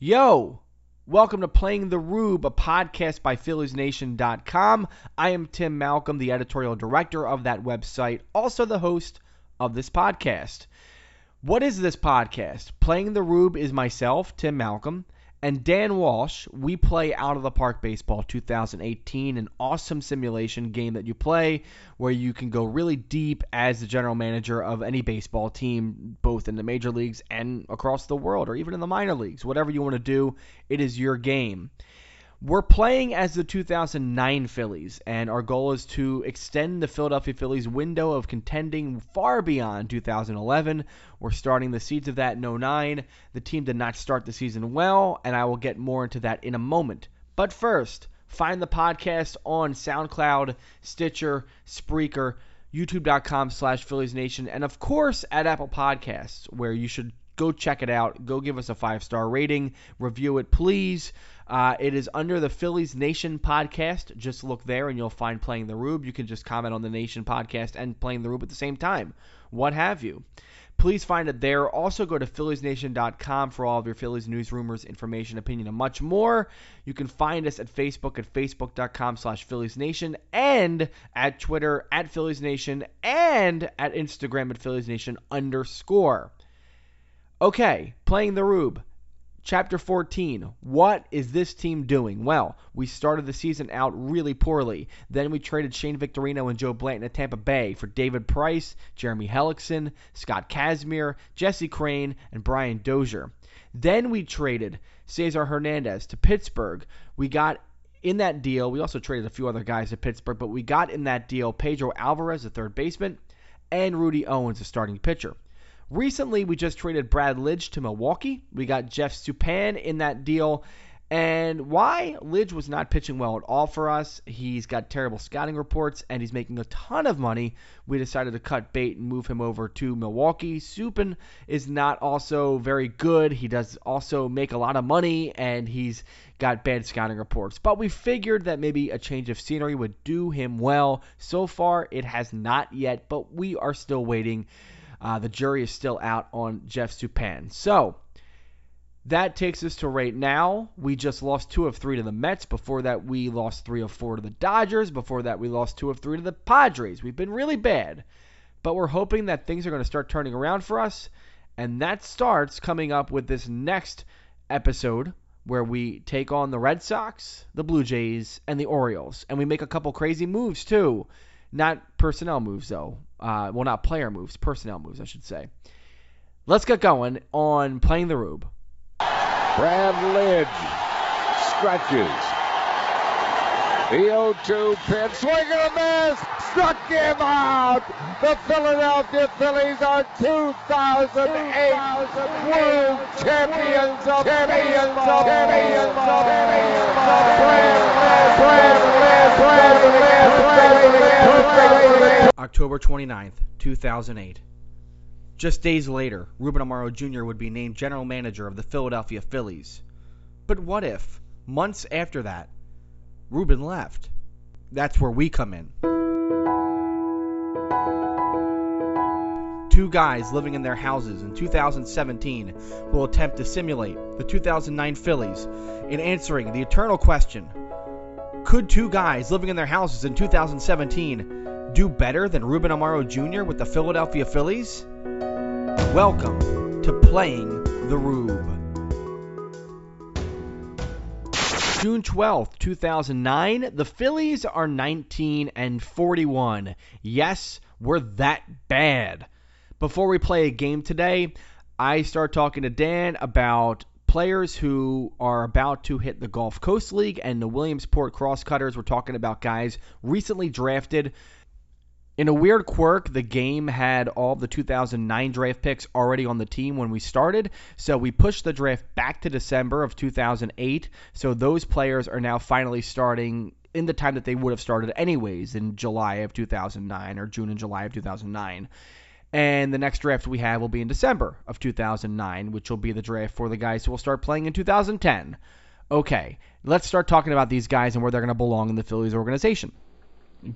Yo, welcome to Playing the Rube, a podcast by PhilliesNation.com. I am Tim Malcolm, the editorial director of that website, also the host of this podcast. What is this podcast? Playing the Rube is myself, Tim Malcolm, and Dan Walsh. We play Out of the Park Baseball 2018, an awesome simulation game that you play where you can go really deep as the general manager of any baseball team, both in the major leagues and across the world, or even in the minor leagues. Whatever you want to do, it is your game. We're playing as the 2009 Phillies, and our goal is to extend the Philadelphia Phillies window of contending far beyond 2011. We're starting the seeds of that in 09. The team did not start the season well, and I will get more into that in a moment. But first, find the podcast on SoundCloud, Stitcher, Spreaker, youtube.com slash Phillies Nation, and of course at Apple Podcasts, where you should go check it out. Go give us a five star rating, review it, please. Uh, it is under the Phillies Nation podcast. Just look there and you'll find Playing the Rube. You can just comment on the Nation podcast and Playing the Rube at the same time. What have you. Please find it there. Also, go to PhilliesNation.com for all of your Phillies news, rumors, information, opinion, and much more. You can find us at Facebook at Facebook.com slash PhilliesNation and at Twitter at PhilliesNation and at Instagram at PhilliesNation underscore. Okay, playing the Rube. Chapter 14. What is this team doing? Well, we started the season out really poorly. Then we traded Shane Victorino and Joe Blanton to Tampa Bay for David Price, Jeremy Hellickson, Scott Kazmir, Jesse Crane, and Brian Dozier. Then we traded Cesar Hernandez to Pittsburgh. We got in that deal, we also traded a few other guys to Pittsburgh, but we got in that deal Pedro Alvarez, the third baseman, and Rudy Owens, the starting pitcher. Recently, we just traded Brad Lidge to Milwaukee. We got Jeff Suppan in that deal. And why Lidge was not pitching well at all for us, he's got terrible scouting reports and he's making a ton of money. We decided to cut bait and move him over to Milwaukee. Suppan is not also very good. He does also make a lot of money and he's got bad scouting reports. But we figured that maybe a change of scenery would do him well. So far, it has not yet, but we are still waiting. Uh, the jury is still out on Jeff Suppan. So that takes us to right now. We just lost two of three to the Mets. Before that, we lost three of four to the Dodgers. Before that, we lost two of three to the Padres. We've been really bad. But we're hoping that things are going to start turning around for us. And that starts coming up with this next episode where we take on the Red Sox, the Blue Jays, and the Orioles. And we make a couple crazy moves, too. Not personnel moves, though. Uh, well, not player moves, personnel moves, I should say. Let's get going on playing the Rube. Brad Lidge stretches. The 0-2 pitch, swing and a miss, struck him out. The Philadelphia Phillies are 2008 World Champions of champions of champions of champions. October 29th, 2008. Just days later, Ruben Amaro Jr. would be named general manager of the Philadelphia Phillies. But what if, months after that, Ruben left? That's where we come in. Two guys living in their houses in 2017 will attempt to simulate the 2009 Phillies in answering the eternal question Could two guys living in their houses in 2017 do better than Ruben Amaro Jr. with the Philadelphia Phillies? Welcome to Playing the Rube. June 12th, 2009, the Phillies are 19 and 41. Yes, we're that bad. Before we play a game today, I start talking to Dan about players who are about to hit the Gulf Coast League and the Williamsport Crosscutters. We're talking about guys recently drafted in a weird quirk, the game had all the 2009 draft picks already on the team when we started, so we pushed the draft back to December of 2008. So those players are now finally starting in the time that they would have started anyways in July of 2009 or June and July of 2009. And the next draft we have will be in December of 2009, which will be the draft for the guys who will start playing in 2010. Okay, let's start talking about these guys and where they're going to belong in the Phillies organization.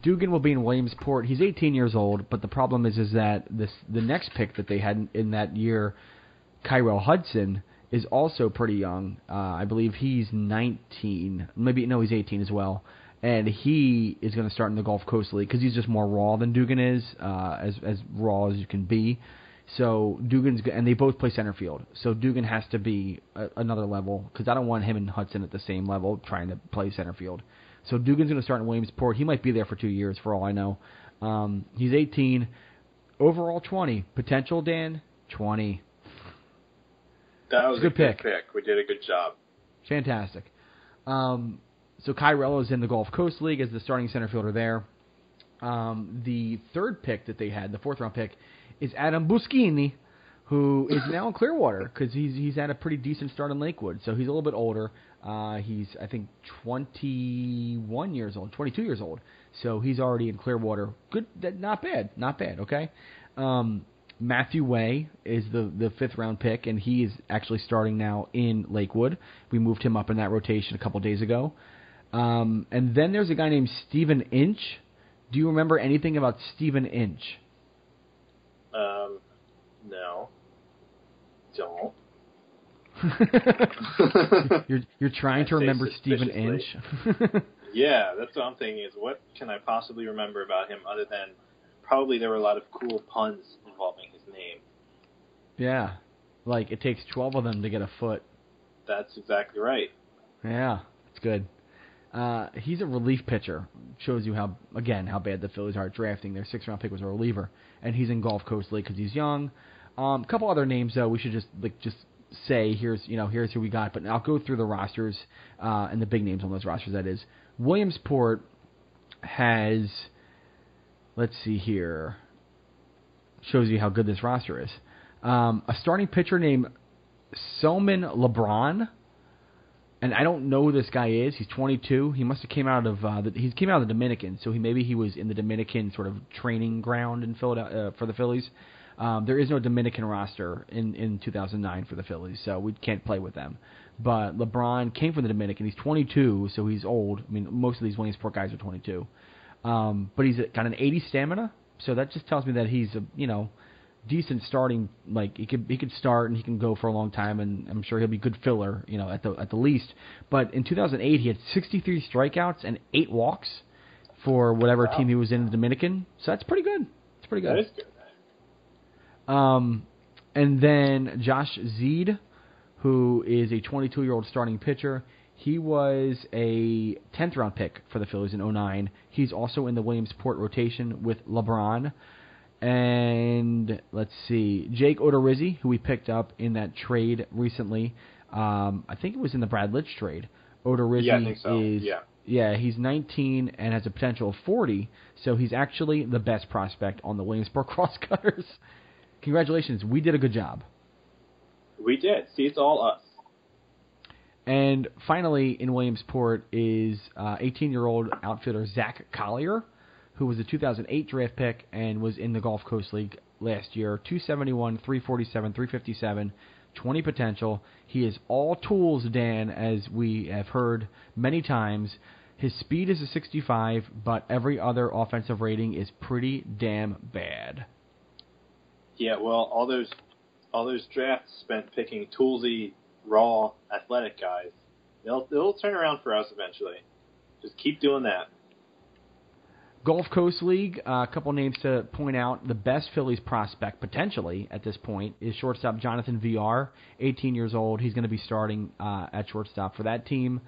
Dugan will be in Williamsport. He's 18 years old, but the problem is is that this the next pick that they had in that year, Kyrell Hudson, is also pretty young. Uh, I believe he's 19, maybe no, he's 18 as well, and he is going to start in the Gulf Coast League because he's just more raw than Dugan is, uh, as as raw as you can be. So Dugan's and they both play center field. So Dugan has to be a, another level because I don't want him and Hudson at the same level trying to play center field. So Dugan's going to start in Williamsport. He might be there for two years for all I know. Um, he's 18, overall 20, potential Dan 20. That was a good, good pick. pick. We did a good job. Fantastic. Um, so Kyrello is in the Gulf Coast League as the starting center fielder there. Um, the third pick that they had, the fourth round pick, is Adam Buschini, who is now in Clearwater because he's he's had a pretty decent start in Lakewood. So he's a little bit older. Uh, he's I think 21 years old, 22 years old. So he's already in Clearwater. Good, not bad, not bad. Okay. Um, Matthew Way is the the fifth round pick, and he is actually starting now in Lakewood. We moved him up in that rotation a couple days ago. Um, and then there's a guy named Stephen Inch. Do you remember anything about Stephen Inch? Um, no. Don't. you're you're trying to remember Stephen suspiciously. Inch. Yeah, that's what I'm thinking. Is what can I possibly remember about him other than probably there were a lot of cool puns involving his name. yeah, like it takes twelve of them to get a foot. That's exactly right. Yeah, it's good. Uh, he's a relief pitcher. Shows you how again how bad the Phillies are at drafting. Their six round pick was a reliever, and he's in Gulf Coast League because he's young. Um, a couple other names though we should just like just say here's you know here's who we got, but I'll go through the rosters uh, and the big names on those rosters. That is Williamsport has let's see here shows you how good this roster is. Um, a starting pitcher named Selman LeBron and I don't know who this guy is. He's 22. He must have came out of uh, the, he came out of the Dominican, so he maybe he was in the Dominican sort of training ground in Philadelphia uh, for the Phillies. Um, there is no Dominican roster in in 2009 for the Phillies, so we can't play with them. But LeBron came from the Dominican. He's 22, so he's old. I mean, most of these Williamsport guys are 22. Um, but he's got an 80 stamina, so that just tells me that he's a you know decent starting. Like he could he could start and he can go for a long time, and I'm sure he'll be good filler, you know, at the at the least. But in 2008, he had 63 strikeouts and eight walks for whatever Wow. team he was in the Dominican. So that's pretty good. It's pretty good. That is good. Um, and then Josh Zeid, who is a 22 year old starting pitcher. He was a 10th round pick for the Phillies in 09. He's also in the Williamsport rotation with LeBron. And let's see, Jake Odorizzi, who we picked up in that trade recently. Um, I think it was in the Brad Lidge trade. Odorizzi Yeah, I think so. is Yeah. yeah, he's 19 and has a potential of 40, so he's actually the best prospect on the Williamsport Crosscutters. Congratulations, we did a good job. We did. See, it's all us. And finally, in Williamsport is uh, 18-year-old outfielder Zach Collier, who was a 2008 draft pick and was in the Gulf Coast League last year. 271, 347, 357, 20 potential. He is all tools, Dan, as we have heard many times. His speed is a 65, but every other offensive rating is pretty damn bad. Yeah, well, all those all those drafts spent picking toolsy, raw, athletic guys. They'll they'll turn around for us eventually. Just keep doing that. Gulf Coast League, uh, a couple names to point out. The best Phillies prospect potentially at this point is shortstop Jonathan Villar, 18 years old. He's going to be starting uh, at shortstop for that team.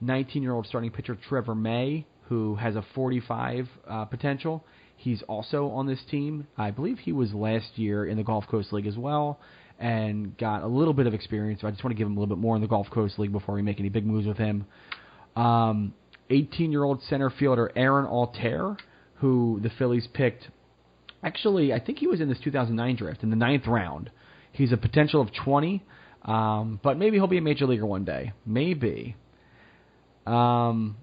19 year old starting pitcher Trevor May, who has a 45 uh, potential. He's also on this team. I believe he was last year in the Gulf Coast League as well and got a little bit of experience. I just want to give him a little bit more in the Gulf Coast League before we make any big moves with him. Um, 18-year-old center fielder Aaron Altherr, who the Phillies picked. Actually, I think he was in this 2009 draft in the ninth round. He's a potential of 20, um, but maybe he'll be a major leaguer one day. Maybe. Um,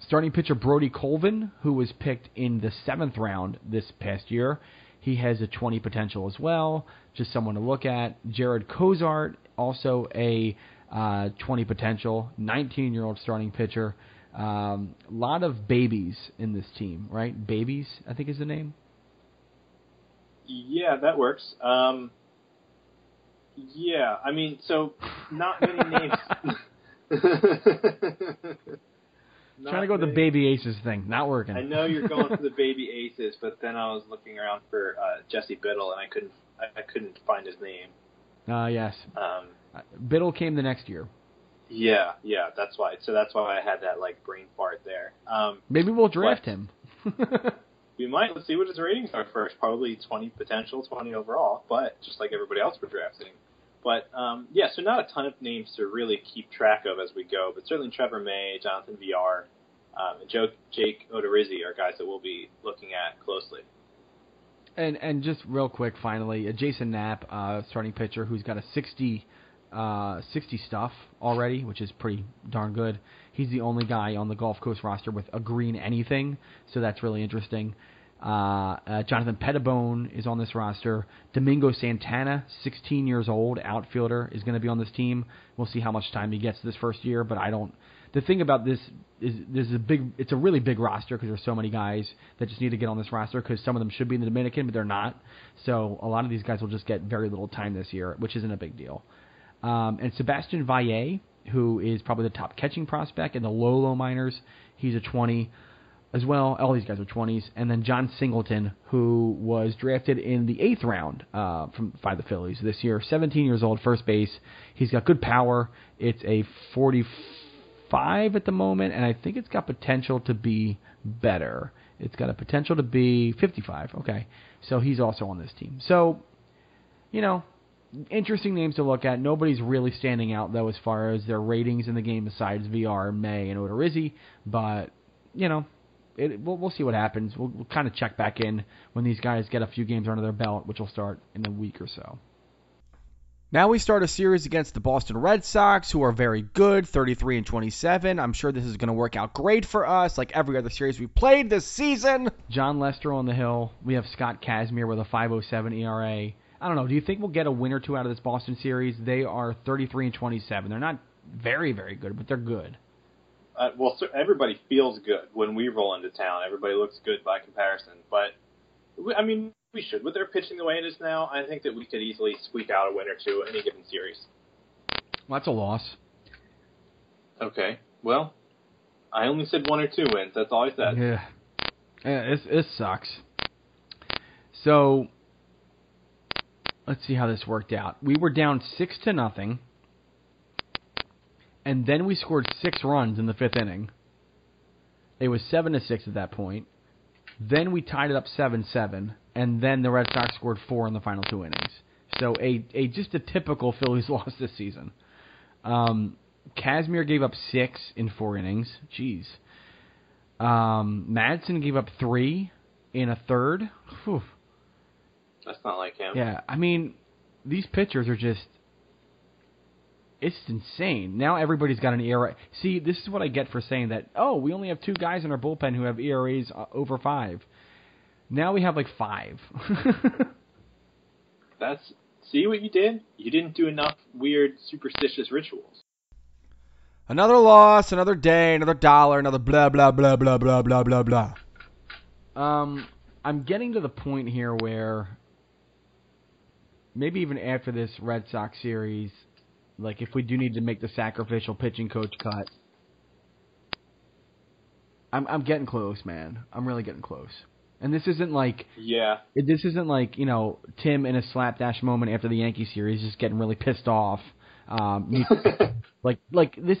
starting pitcher Brody Colvin, who was picked in the seventh round this past year. He has a 20 potential as well. Just someone to look at. Jarred Cosart, also a uh, 20 potential. 19 year old starting pitcher. A um, lot of babies in this team, right? Babies, I think is the name. Yeah, that works. Um, Yeah, I mean, so not many names. Trying to go with the baby aces thing, not working. I know you're going for the baby aces, but then I was looking around for uh, Jesse Biddle, and I couldn't. I, I couldn't find his name. Uh, yes. Um, Biddle came the next year. yeah, yeah, that's why. So that's why I had that like brain fart there. Um, Maybe we'll draft him. we might let's see what his ratings are first. Probably 20 potential, 20 overall, but just like everybody else we're drafting. But um, yeah, so not a ton of names to really keep track of as we go, but certainly Trevor May, Jonathan Villar, um, and Joe, Jake Odorizzi are guys that we'll be looking at closely. And and just real quick, finally, uh, Jason Knapp, uh, starting pitcher, who's got a 60, uh, 60 stuff already, which is pretty darn good. He's the only guy on the Gulf Coast roster with a green anything, so that's really interesting. Uh, uh, Jonathan Pettibone is on this roster. Domingo Santana, 16 years old, outfielder, is going to be on this team. We'll see how much time he gets this first year, but I don't. The thing about this is there's a big, it's a really big roster because there's so many guys that just need to get on this roster because some of them should be in the Dominican, but they're not. So a lot of these guys will just get very little time this year, which isn't a big deal. Um, and Sebastian Valle, who is probably the top catching prospect in the low low minors, he's a 20 as well. All these guys are 20s, and then John Singleton, who was drafted in the eighth round uh, from by the Phillies this year. 17 years old, first base. He's got good power. It's a 45 at the moment, and I think it's got potential to be better. It's got a potential to be 55. Okay, so he's also on this team. So, you know, interesting names to look at. Nobody's really standing out though as far as their ratings in the game besides Villar, May, and Odorizzi. But you know, it, we'll, we'll see what happens. We'll, we'll kind of check back in when these guys get a few games under their belt, which will start in a week or so. Now we start a series against the Boston Red Sox, who are very good, 33 and 27. I'm sure this is going to work out great for us, like every other series we played this season. Jon Lester on the hill. We have Scott Kazmir with a 5.07 ERA. I don't know. Do you think we'll get a win or two out of this Boston series? They are 33 and 27. They're not very, very good, but they're good. Uh, well, everybody feels good when we roll into town. Everybody looks good by comparison. But we, I mean, we should. With their pitching the way it is now, I think that we could easily squeak out a win or two any given series. Well, that's a loss. Okay. Well, I only said one or two wins. That's all I said. Yeah. Yeah, this, this sucks. So, let's see how this worked out. We were down six to nothing, and then we scored six runs in the fifth inning. It was seven to six at that point. Then we tied it up seven seven, and then the Red Sox scored four in the final two innings. So a a just a typical Phillies loss this season. Um, Kazmir gave up six in four innings. Jeez. Um, Madson gave up three in a third. Whew. That's not like him. Yeah, I mean, these pitchers are just. It's insane. Now everybody's got an ERA. See, this is what I get for saying that. Oh, we only have two guys in our bullpen who have ERAs uh, over five. Now we have like five. That's see what you did. You didn't do enough weird superstitious rituals. Another loss, another day, another dollar, another blah blah blah blah blah blah blah blah. Um, I'm getting to the point here where maybe even after this Red Sox series, like if we do need to make the sacrificial pitching coach cut, I'm I'm getting close, man. I'm really getting close. And this isn't like Yeah. this isn't like you know Tim in a slapdash moment after the Yankee series, just getting really pissed off. Um, like like this,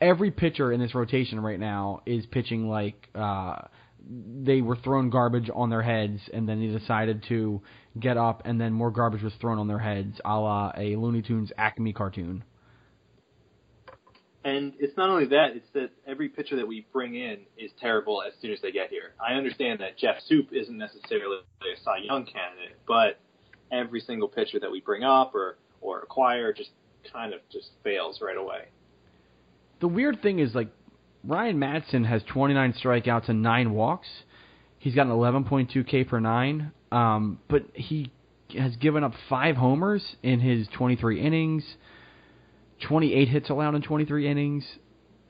every pitcher in this rotation right now is pitching like uh, they were thrown garbage on their heads, and then they decided to get up, and then more garbage was thrown on their heads, a la a Looney Tunes Acme cartoon. And it's not only that; it's that every pitcher that we bring in is terrible as soon as they get here. I understand that Jeff Soup isn't necessarily a Cy Young candidate, but every single pitcher that we bring up or or acquire just kind of just fails right away. The weird thing is like Ryan Madson has 29 strikeouts and nine walks. He's got an 11.2 K per nine, um, but he has given up five homers in his 23 innings. 28 hits allowed in 23 innings.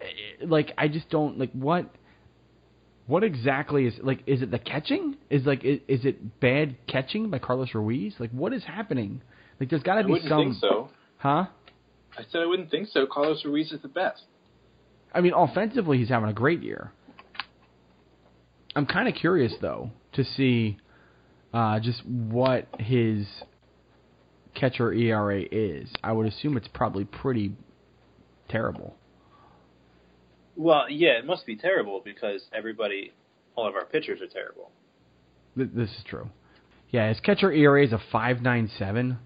Eh, Like I just don't like what. What exactly is like? Is it the catching? Is like is, is it bad catching by Carlos Ruiz? Like what is happening? Like there's got to I be wouldn't some, think so. huh? I said I wouldn't think so. Carlos Ruiz is the best. I mean, offensively, he's having a great year. I'm kind of curious though to see uh, just what his catcher ERA is. I would assume it's probably pretty terrible. Well, yeah, it must be terrible because everybody, all of our pitchers are terrible. Th- This is true. Yeah, his catcher ERA is a five nine seven.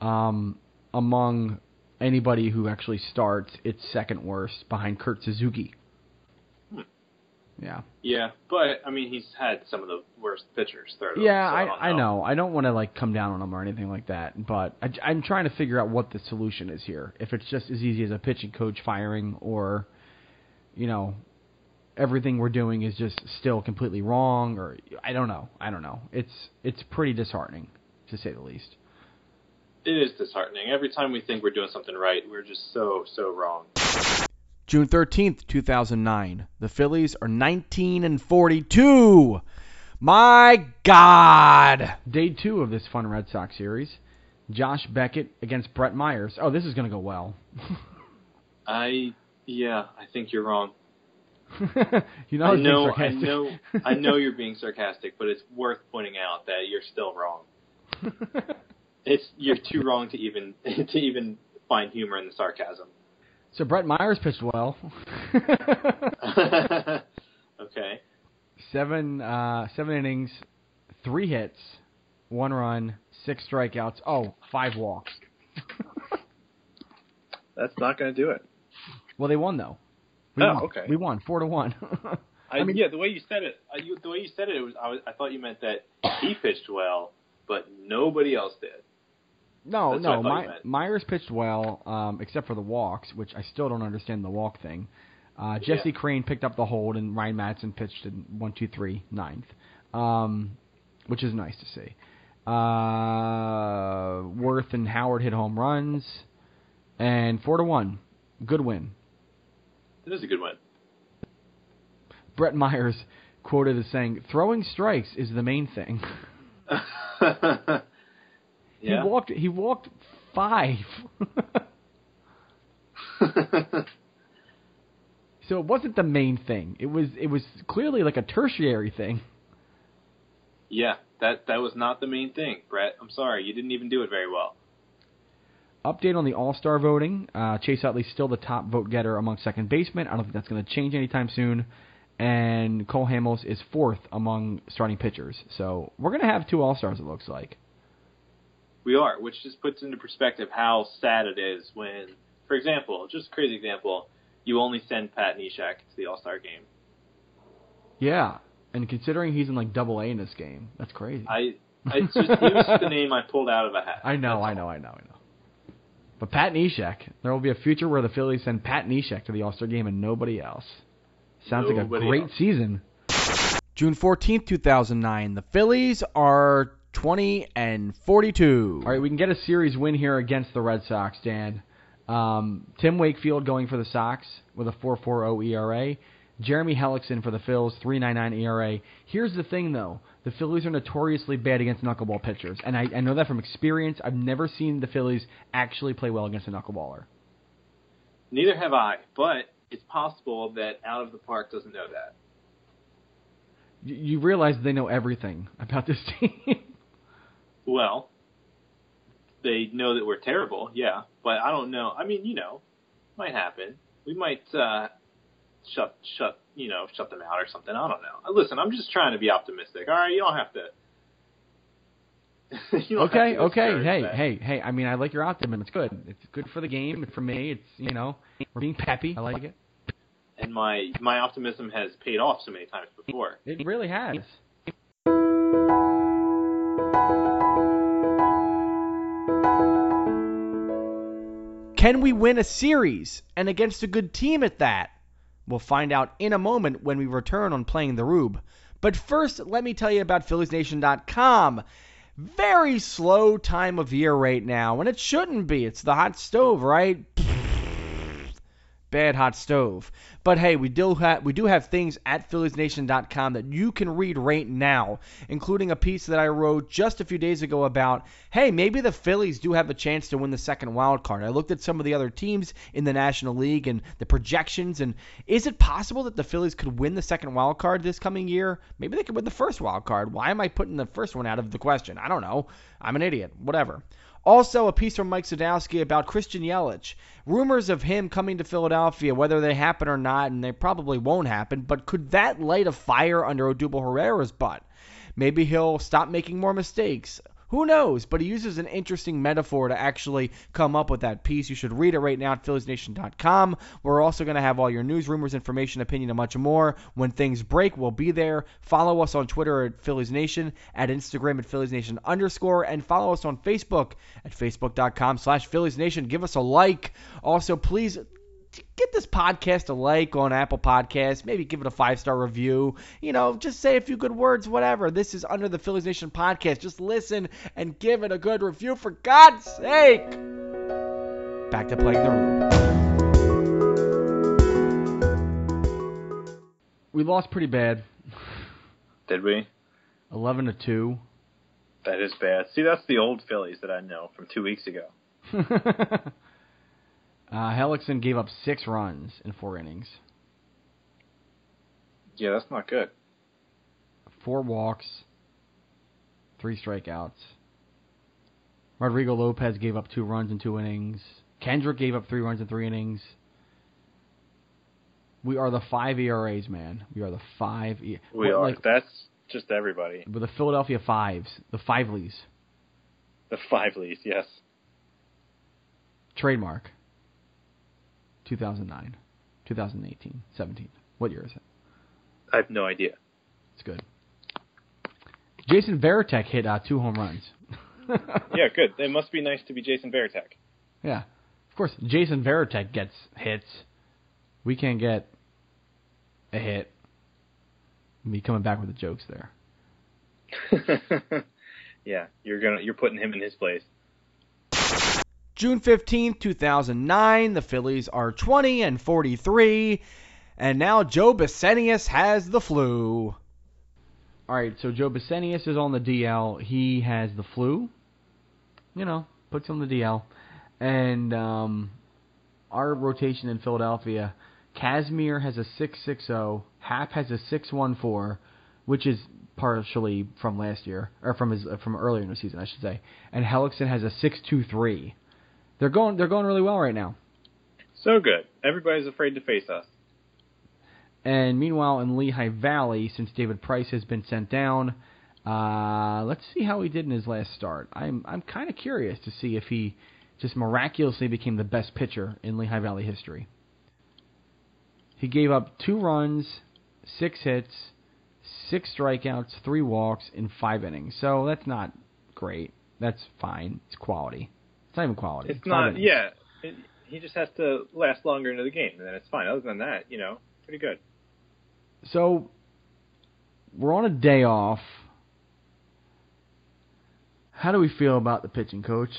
Um, among anybody who actually starts, it's second worst behind Kurt Suzuki. Hmm. Yeah. Yeah, but I mean, he's had some of the worst pitchers throw Yeah, so I don't I know. I don't want to like come down on him or anything like that, but I, I'm trying to figure out what the solution is here. If it's just as easy as a pitching coach firing, or you know, everything we're doing is just still completely wrong, or I don't know. I don't know. It's it's pretty disheartening to say the least. It is disheartening. Every time we think we're doing something right, we're just so so wrong. June 13th, 2009. The Phillies are 19 and 42. My God. Day two of this fun Red Sox series. Josh Beckett against Brett Myers. Oh, this is going to go well. I yeah, I think you're wrong. you know, I know, I know, I know you're being sarcastic, but it's worth pointing out that you're still wrong. It's you're too wrong to even to even find humor in the sarcasm. so Brett Myers pitched well. okay. seven uh, seven innings, three hits, one run, six strikeouts. Oh, five walks. That's not going to do it. Well, they won though. We Oh, won. okay. We won four to one. I, I mean- yeah, the way you said it, I, you, the way you said it, it was I, was I thought you meant that he pitched well, but nobody else did. No, That's no. what I thought you My. Myers pitched well, um, except for the walks, which I still don't understand the walk thing. Uh, Jesse Yeah. Crane picked up the hold, and Ryan Madson pitched in one, two, three, ninth, um, which is nice to see. Uh, Werth and Howard hit home runs, and four to one, good win. It is a good win. Brett Myers quoted as saying, "Throwing strikes is the main thing." yeah. He walked. He walked five. So it wasn't the main thing. It was it was clearly like a tertiary thing. yeah, that that was not the main thing, Brett. I'm sorry, you didn't even do it very well. Update on the All Star voting. Uh, Chase Utley's still the top vote getter among second basemen. I don't think that's going to change anytime soon. And Cole Hamels is fourth among starting pitchers. So we're going to have two All Stars. It looks like. We are, which just puts into perspective how sad it is when, for example, just a crazy example, you only send Pat Neshek to the All Star game. Yeah, and considering he's in like Double A in this game, that's crazy. I, I just he was just the name I pulled out of a hat. I know, That's I all. know, I know, I know. But Pat Neshek, there will be a future where the Phillies send Pat Neshek to the All Star game and nobody else. Sounds like a great else. season. June fourteenth, two thousand nine. The Phillies are twenty and forty-two. All right, we can get a series win here against the Red Sox, Dan. Um, Tim Wakefield going for the Sox with a 4.40 ERA. Jeremy Hellickson for the Phils, 3.99 ERA. Here's the thing, though: the Phillies are notoriously bad against knuckleball pitchers, and I, I know that from experience. I've never seen the Phillies actually play well against a knuckleballer. Neither have I, but it's possible that Out of the Park doesn't know that. You, you realize they know everything about this team. Well, they know that we're terrible, yeah, but I don't know. I mean, you know, might happen. We might uh, shut shut you know shut them out or something. I don't know. Uh, Listen, I'm just trying to be optimistic. All right, you don't have to. okay, okay, hey, that. hey, hey. I mean, I like your optimism. It's good. It's good for the game. It's for me. It's you know, we're being peppy. I like it. And my my optimism has paid off so many times before. It really has. Can we win a series and against a good team at that? We'll find out in a moment when we return on playing the Rube. But first, let me tell you about PhilliesNation.com. Very slow time of year right now, and it shouldn't be. It's the hot stove, right? Bad hot stove. But hey, we do have we do have things at PhilliesNation.com that you can read right now, including a piece that I wrote just a few days ago about hey, maybe the Phillies do have a chance to win the second wild card. I looked at some of the other teams in the National League and the projections, and is it possible that the Phillies could win the second wild card this coming year? Maybe they could win the first wild card. Why am I putting the first one out of the question? I don't know. I'm an idiot. Whatever. Also, a piece from Mike Sadowski about Christian Yelich. Rumors of him coming to Philadelphia, whether they happen or not, and they probably won't happen, but could that light a fire under Odubel Herrera's butt? Maybe he'll stop making more mistakes. Who knows? But he uses an interesting metaphor to actually come up with that piece. You should read it right now at PhilliesNation.com. We're also going to have all your news, rumors, information, opinion, and much more. When things break, we'll be there. Follow us on Twitter at Phillies Nation, at Instagram at Phillies Nation underscore, and follow us on Facebook at Facebook.com slash Phillies Nation. Give us a like. Also, please get this podcast a like on Apple Podcasts. Maybe give it a five star review. You know, just say a few good words, whatever. This is under the Phillies Nation podcast. Just listen and give it a good review for God's sake. Back to playing the room. We lost pretty bad. Did we? Eleven to two. That is bad. See, that's the old Phillies that I know from two weeks ago. Uh, Hellickson gave up six runs in four innings. Yeah, that's not good. Four walks, three strikeouts. Rodrigo Lopez gave up two runs in two innings. Kendrick gave up three runs in three innings. We are the five ERAs, man. We are the five. E- we what, are. Like, That's just everybody. But the Philadelphia Fives, the Five Lees. The Five Lees, yes. Trademark. 2009, 2018, 17. What year is it? I have no idea. It's good. Jason Varitek hit uh, two home runs. yeah, good. It must be nice to be Jason Varitek. Yeah, of course. Jason Varitek gets hits. We can't get a hit. Me coming back with the jokes there. yeah, you're gonna you're putting him in his place. June 15, 2009, the Phillies are 20 and 43, and now Joe Bisenius has the flu. All right, so Joe Bisenius is on the DL. He has the flu. You know, puts on the DL. And um, our rotation in Philadelphia, Kazmir has a 6.60, Happ has a 6.14, which is partially from last year or from his from earlier in the season, I should say. And Hellickson has a 6.23. They're going they're going really well right now. So good. Everybody's afraid to face us. And meanwhile, in Lehigh Valley, since David Price has been sent down, uh, let's see how he did in his last start. I'm I'm kind of curious to see if he just miraculously became the best pitcher in Lehigh Valley history. He gave up two runs, six hits, six strikeouts, three walks in five innings. So that's not great. That's fine. It's quality. It's not even quality. It's, it's not. Yeah, it, he just has to last longer into the game, and then it's fine. Other than that, you know, pretty good. So we're on a day off. How do we feel about the pitching coach?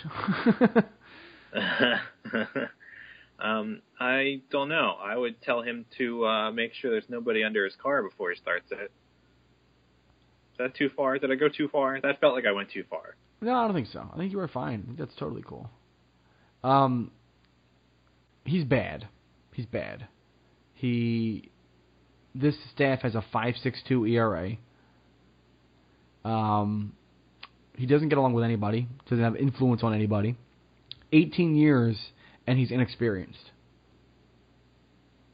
um, I don't know. I would tell him to uh, make sure there's nobody under his car before he starts it. Is that too far? Did I go too far? That felt like I went too far. No, I don't think so. I think you were fine. That's totally cool. Um, he's bad. He's bad. He, this staff has a five six two ERA. Um, he doesn't get along with anybody. Doesn't have influence on anybody. 18 years and he's inexperienced.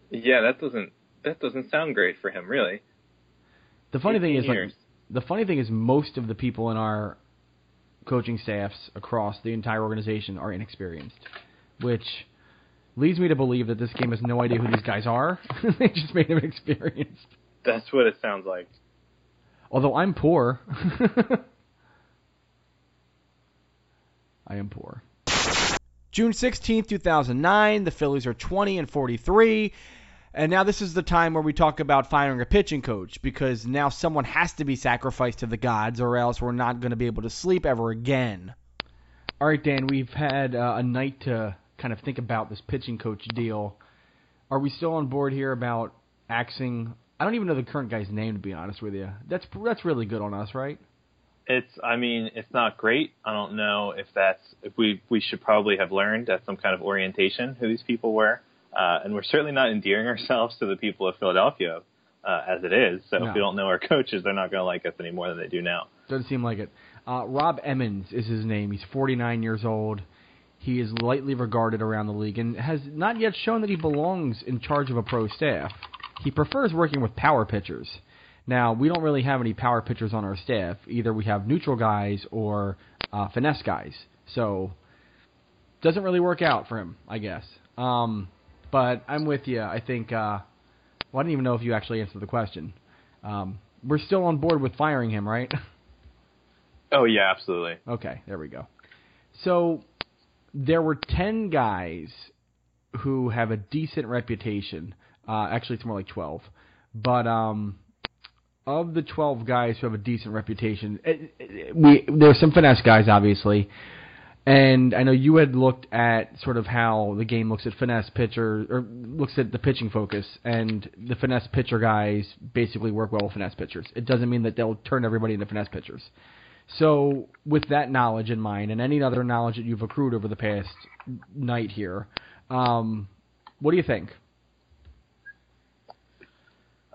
Yeah, that doesn't that doesn't sound great for him, really. The funny thing is, years. like, the funny thing is, most of the people in our coaching staffs across the entire organization are inexperienced, which leads me to believe that this game has no idea who these guys are. they just made them inexperienced. That's what it sounds like. Although I'm poor. I am poor. June 16th, 2009, the Phillies are 20 and 43. And now this is the time where we talk about firing a pitching coach because now someone has to be sacrificed to the gods or else we're not going to be able to sleep ever again. All right, Dan, we've had uh, a night to kind of think about this pitching coach deal. Are we still on board here about axing? I don't even know the current guy's name to be honest with you. That's that's really good on us, right? It's. I mean, it's not great. I don't know if that's if we we should probably have learned at some kind of orientation who these people were, uh, and we're certainly not endearing ourselves to the people of Philadelphia uh, as it is. So No. if we don't know our coaches, they're not going to like us any more than they do now. Doesn't seem like it. Uh, Rob Emmons is his name. He's 49 years old. He is lightly regarded around the league and has not yet shown that he belongs in charge of a pro staff. He prefers working with power pitchers. Now, we don't really have any power pitchers on our staff. Either we have neutral guys or uh, finesse guys. So, doesn't really work out for him, I guess. Um, but I'm with you. I think. Uh, well, I didn't even know if you actually answered the question. Um, we're still on board with firing him, right? Oh yeah, absolutely. Okay, there we go. So there were ten guys who have a decent reputation. Uh, actually, it's more like twelve. But um, of the twelve guys who have a decent reputation, it, it, we there's some finesse guys, obviously. And I know you had looked at sort of how the game looks at finesse pitcher or looks at the pitching focus, and the finesse pitcher guys basically work well with finesse pitchers. It doesn't mean that they'll turn everybody into finesse pitchers. So, with that knowledge in mind, and any other knowledge that you've accrued over the past night here, um, what do you think?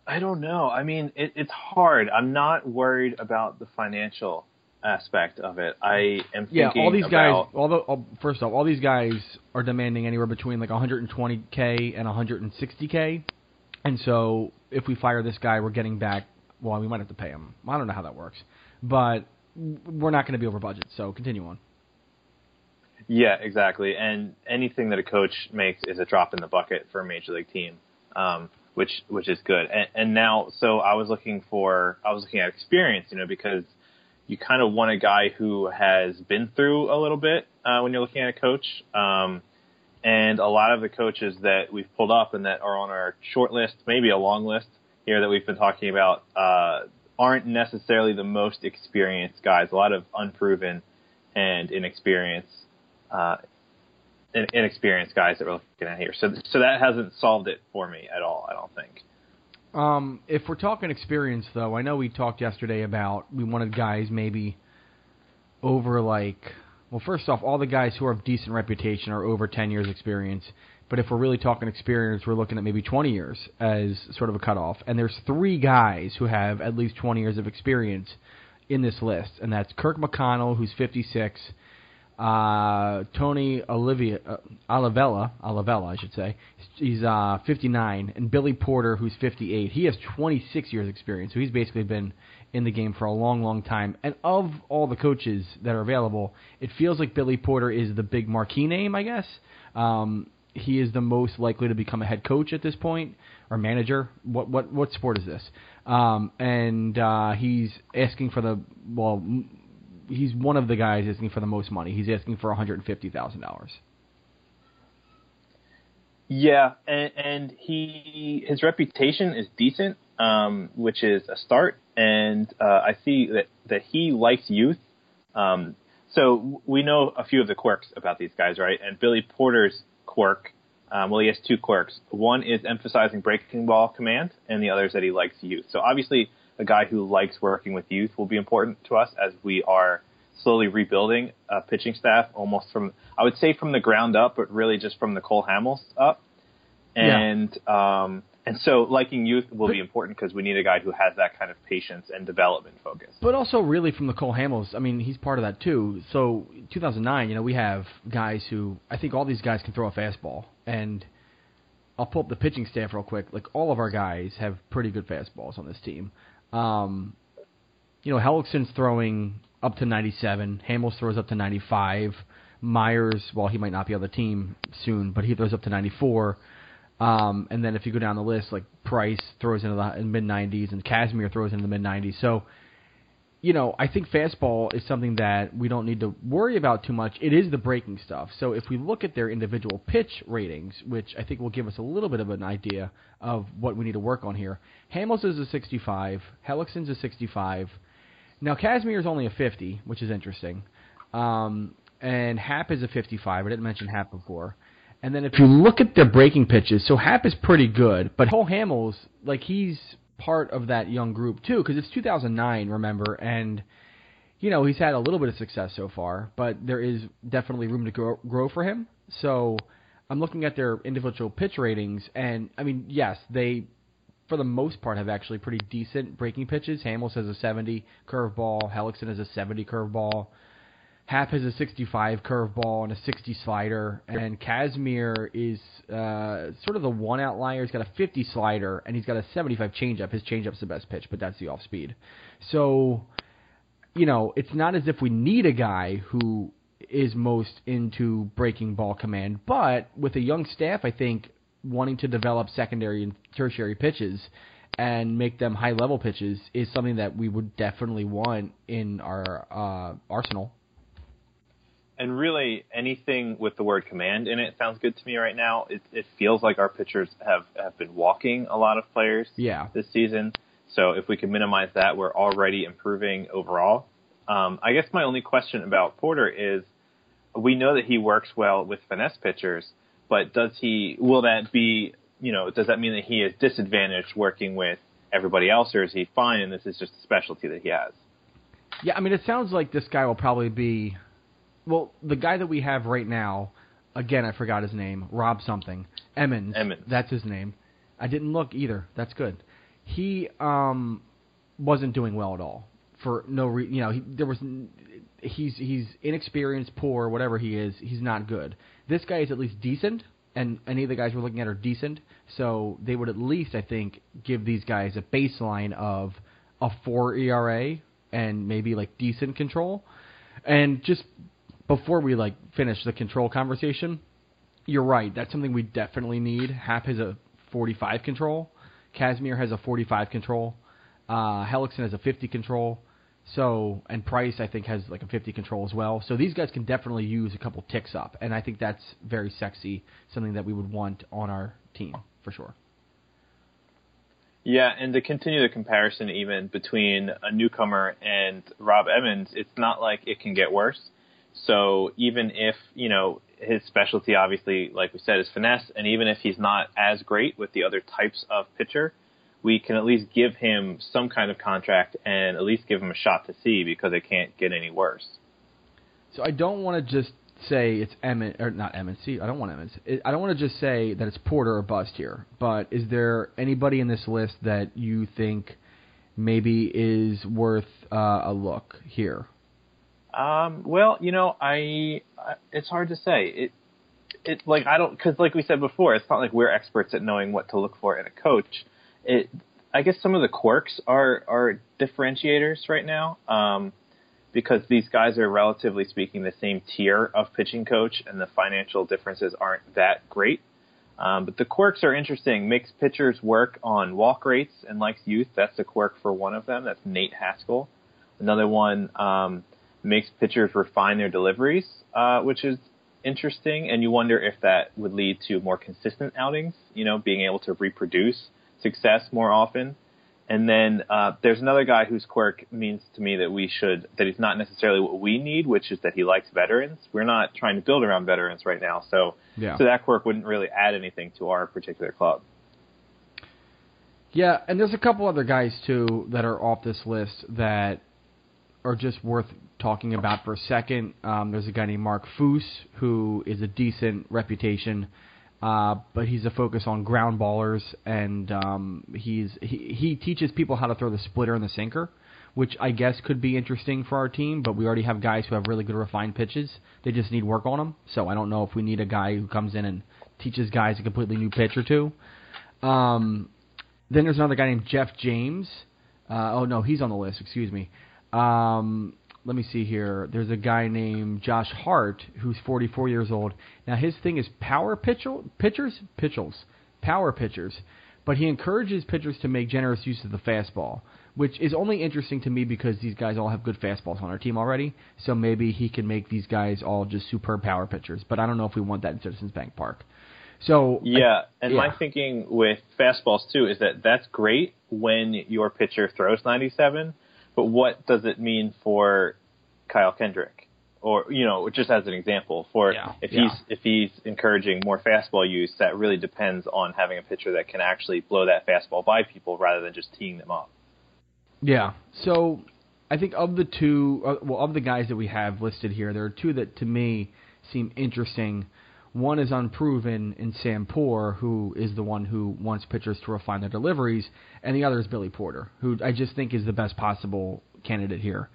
I don't know. I mean, it, it's hard. I'm not worried about the financial aspect of it. I am Yeah, thinking all these about, guys. All the all, first off, all these guys are demanding anywhere between like 120k and 160k, and so if we fire this guy, we're getting back. Well, we might have to pay him. I don't know how that works, but we're not going to be over budget. So continue on. Yeah, exactly. And anything that a coach makes is a drop in the bucket for a major league team, um, which which is good. And, and now, so I was looking for, I was looking at experience, you know, because you kind of want a guy who has been through a little bit uh, when you're looking at a coach. Um, and a lot of the coaches that we've pulled up and that are on our short list, maybe a long list here that we've been talking about, uh, aren't necessarily the most experienced guys. A lot of unproven and inexperienced uh, inexperienced guys that we're looking at here. So, so that hasn't solved it for me at all. I don't think. Um, if we're talking experience, though, I know we talked yesterday about we wanted guys maybe over like. Well, first off, all the guys who of decent reputation are over 10 years experience. But if we're really talking experience, we're looking at maybe 20 years as sort of a cutoff. And there's three guys who have at least 20 years of experience in this list, and that's Kirk McConnell, who's 56, uh, Tony Olivia uh, Olivella, Olivella, I should say, he's uh, 59, and Billy Porter, who's 58. He has 26 years experience, so he's basically been in the game for a long, long time. And of all the coaches that are available, it feels like Billy Porter is the big marquee name, I guess. Um, he is the most likely to become a head coach at this point or manager. What what what sport is this? Um, and uh, he's asking for the well. He's one of the guys asking for the most money. He's asking for one hundred and fifty thousand dollars. Yeah, and, and he his reputation is decent, um, which is a start. And uh, I see that that he likes youth. Um, so we know a few of the quirks about these guys, right? And Billy Porter's quirk, um, well, he has two quirks. One is emphasizing breaking ball command, and the other is that he likes youth. So obviously, a guy who likes working with youth will be important to us as we are slowly rebuilding a pitching staff, almost from I would say from the ground up, but really just from the Cole Hamels up. Yeah. And um, and so liking youth will be important because we need a guy who has that kind of patience and development focus. But also, really, from the Cole Hamels, I mean, he's part of that too. So, 2009, you know, we have guys who I think all these guys can throw a fastball, and I'll pull up the pitching staff real quick. Like all of our guys have pretty good fastballs on this team. Um, you know, Hellickson's throwing up to 97. Hamels throws up to 95. Myers, well, he might not be on the team soon, but he throws up to 94. Um, and then if you go down the list, like Price throws into the mid 90s, and Kazmir throws into the mid 90s. So, you know, I think fastball is something that we don't need to worry about too much. It is the breaking stuff. So if we look at their individual pitch ratings, which I think will give us a little bit of an idea of what we need to work on here, Hamels is a 65, Hellickson's a 65. Now Kazmir is only a 50, which is interesting. Um, and Happ is a 55. I didn't mention Happ before. And then if you look at their breaking pitches, so Happ is pretty good, but Cole Hamels, like he's part of that young group too, because it's 2009, remember, and you know he's had a little bit of success so far, but there is definitely room to grow, grow for him. So I'm looking at their individual pitch ratings, and I mean, yes, they for the most part have actually pretty decent breaking pitches. Hamels has a 70 curveball, Hellickson has a 70 curveball. Happ has a 65 curveball and a 60 slider, and Kazmir is uh, sort of the one outlier. He's got a 50 slider and he's got a 75 changeup. His changeup's the best pitch, but that's the off speed. So, you know, it's not as if we need a guy who is most into breaking ball command, but with a young staff, I think wanting to develop secondary and tertiary pitches and make them high level pitches is something that we would definitely want in our uh, arsenal and really anything with the word command in it sounds good to me right now. It, it feels like our pitchers have, have been walking a lot of players yeah. this season. So if we can minimize that, we're already improving overall. Um, I guess my only question about Porter is we know that he works well with finesse pitchers, but does he, will that be, you know, does that mean that he is disadvantaged working with everybody else or is he fine and this is just a specialty that he has? Yeah, I mean, it sounds like this guy will probably be well, the guy that we have right now, again, I forgot his name, Rob something, Emmons. Emmons. That's his name. I didn't look either. That's good. He um wasn't doing well at all for no reason. you know he, there was he's he's inexperienced, poor, whatever he is. He's not good. This guy is at least decent, and any of the guys we're looking at are decent. So they would at least, I think, give these guys a baseline of a four ERA and maybe like decent control, and just before we like finish the control conversation, you're right. That's something we definitely need. Happ has a 45 control. Kazmir has a 45 control. Uh, Hellickson has a 50 control. So and Price I think has like a 50 control as well. So these guys can definitely use a couple ticks up, and I think that's very sexy, something that we would want on our team for sure. Yeah, and to continue the comparison even between a newcomer and Rob Emmons, it's not like it can get worse. So even if, you know, his specialty obviously, like we said, is finesse, and even if he's not as great with the other types of pitcher, we can at least give him some kind of contract and at least give him a shot to see because it can't get any worse. So I don't want to just say it's Emmett or not. See, I don't want Emmett. I don't want to just say that it's Porter or bust here. But is there anybody in this list that you think maybe is worth uh, a look here? Um, well, you know, I, I it's hard to say. It it like I don't because like we said before, it's not like we're experts at knowing what to look for in a coach. It I guess some of the quirks are are differentiators right now. Um, because these guys are relatively speaking the same tier of pitching coach, and the financial differences aren't that great. Um, but the quirks are interesting. Makes pitchers work on walk rates and likes youth. That's a quirk for one of them. That's Nate Haskell. Another one um, makes pitchers refine their deliveries, uh, which is interesting. And you wonder if that would lead to more consistent outings, you know, being able to reproduce success more often. And then uh, there's another guy whose quirk means to me that we should that he's not necessarily what we need, which is that he likes veterans. We're not trying to build around veterans right now, so yeah. so that quirk wouldn't really add anything to our particular club. Yeah, and there's a couple other guys too that are off this list that are just worth talking about for a second. Um, there's a guy named Mark Foose who is a decent reputation, uh, but he's a focus on ground ballers, and um, he's he, he teaches people how to throw the splitter and the sinker, which I guess could be interesting for our team. But we already have guys who have really good refined pitches. They just need work on them. So I don't know if we need a guy who comes in and teaches guys a completely new pitch or two. Um, then there's another guy named Jeff James. Uh, oh no, he's on the list. Excuse me. Um, let me see here. There's a guy named Josh Hart who's 44 years old. Now his thing is power pitcher, pitchers, pitchers, power pitchers, but he encourages pitchers to make generous use of the fastball, which is only interesting to me because these guys all have good fastballs on our team already. So maybe he can make these guys all just superb power pitchers. But I don't know if we want that in Citizens Bank Park. So yeah, and yeah. my thinking with fastballs too is that that's great when your pitcher throws 97 but what does it mean for Kyle Kendrick? or you know, just as an example, for Yeah, if yeah. he's if he's encouraging more fastball use, that really depends on having a pitcher that can actually blow that fastball by people rather than just teeing them up. Yeah. So I think of the two, uh, well, of the guys that we have listed here, there are two that to me seem interesting. One is unproven in Sam Poor, who is the one who wants pitchers to refine their deliveries, and the other is Billy Porter, who I just think is the best possible candidate here.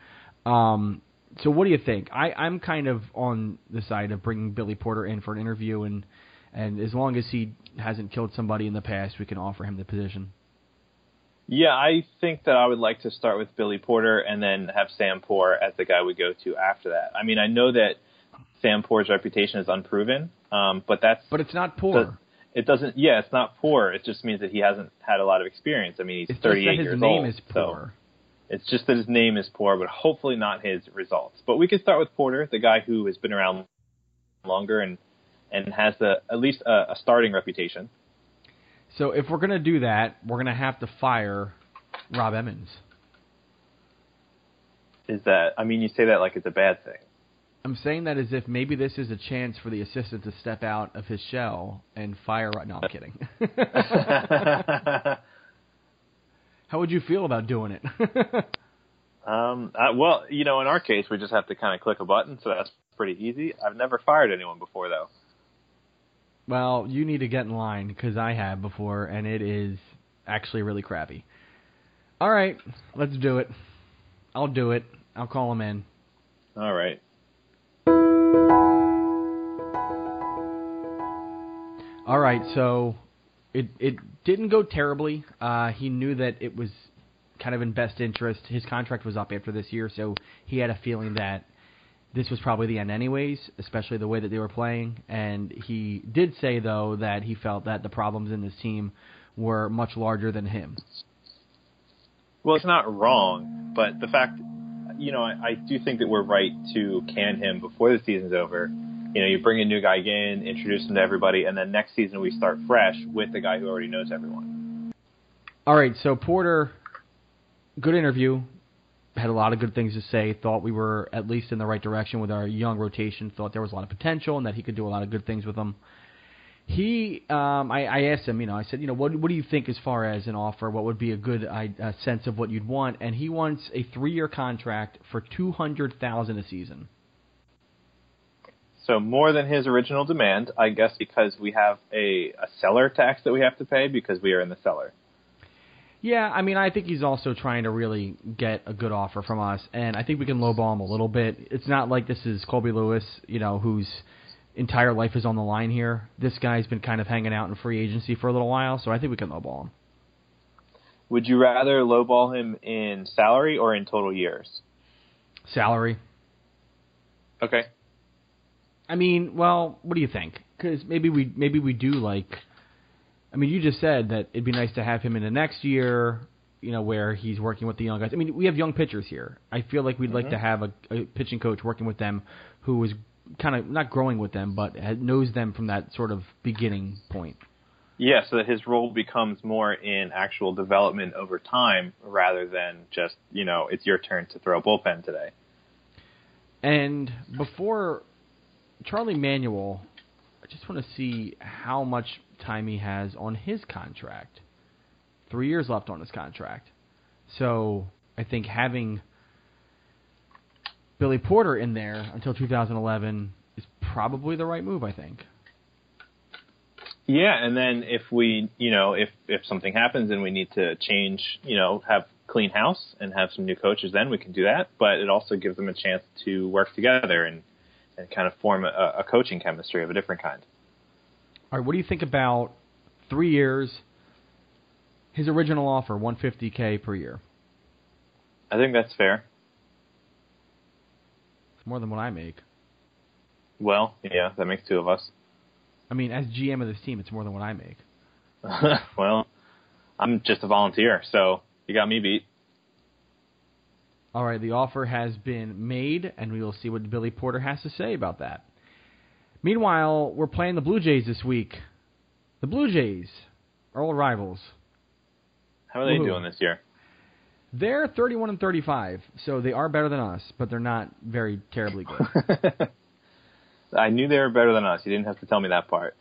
Um, so what do you think? I, I'm kind of on the side of bringing Billy Porter in for an interview, and and as long as he hasn't killed somebody in the past, we can offer him the position. Yeah, I think that I would like to start with Billy Porter and then have Sam Poor as the guy we go to after that. I mean, I know that Sam Poor's reputation is unproven, um, but that's But it's not Poor. the- it doesn't. Yeah, it's not poor. It just means that he hasn't had a lot of experience. I mean, he's it's just 38 that his years name old. is so Poor. it's just that his name is poor, but hopefully not his results. But we could start with Porter, the guy who has been around longer and and has a, at least a, a starting reputation. So if we're gonna do that, we're gonna have to fire Rob Emmons. Is that? I mean, you say that like it's a bad thing. I'm saying that as if maybe this is a chance for the assistant to step out of his shell and fire. No, I'm kidding. How would you feel about doing it? Um, uh, well, you know, in our case, we just have to kind of click a button, so that's pretty easy. I've never fired anyone before, though. well, you need to get in line because I have before, and it is actually really crappy. All right, let's do it. I'll do it. I'll call him in. All right. All right, so it it didn't go terribly. Uh, he knew that it was kind of in best interest. His contract was up after this year, so he had a feeling that this was probably the end anyways, especially the way that they were playing. And he did say though that he felt that the problems in this team were much larger than him. Well, it's not wrong, but the fact, you know, I, I do think that we're right to can him before the season's over. You know, you bring a new guy in, introduce him to everybody, and then next season we start fresh with the guy who already knows everyone. All right, so Porter, good interview. Had a lot of good things to say. Thought we were at least in the right direction with our young rotation. Thought there was a lot of potential and that he could do a lot of good things with them. He, um, I, I asked him, you know, I said, you know, what what do you think as far as an offer? What would be a good I, uh, sense of what you'd want? And he wants a three-year contract for two hundred thousand a season. So more than his original demand, I guess, because we have a, a cellar tax that we have to pay because we are in the cellar. Yeah, I mean, I think he's also trying to really get a good offer from us, and I think we can lowball him a little bit. It's not like this is Colby Lewis, you know, whose entire life is on the line here. This guy's been kind of hanging out in free agency for a little while, so I think we can lowball him. Would you rather lowball him in salary or in total years? Salary. Okay. I mean, well, what do you think? Because maybe we maybe we do like. I mean, you just said that it'd be nice to have him in the next year. You know, where he's working with the young guys. I mean, we have young pitchers here. I feel like we'd like mm-hmm. to have a, a pitching coach working with them who is kind of not growing with them, but knows them from that sort of beginning point. Yeah, so that his role becomes more in actual development over time rather than just, you know, it's your turn to throw a bullpen today. And before Charlie Manuel, I just want to see how much time he has on his contract. Three years left on his contract. So I think having Billy Porter in there until 2011 is probably the right move, I think. Yeah, and then if we, you know, if if something happens and we need to change, you know, have clean house and have some new coaches, then we can do that. But it also gives them a chance to work together and and kind of form a, a coaching chemistry of a different kind. All right, what do you think about three years? His original offer, 150k per year. I think that's fair. More than what I make. Well, yeah, that makes two of us. I mean, as GM of this team, it's more than what I make. well, I'm just a volunteer, so you got me beat. All right, the offer has been made, and we will see what Billy Porter has to say about that. Meanwhile, we're playing the Blue Jays this week. The Blue Jays are old rivals. How are they Woohoo. doing this year? They're 31 and 35, so they are better than us, but they're not very terribly good. I knew they were better than us. You didn't have to tell me that part.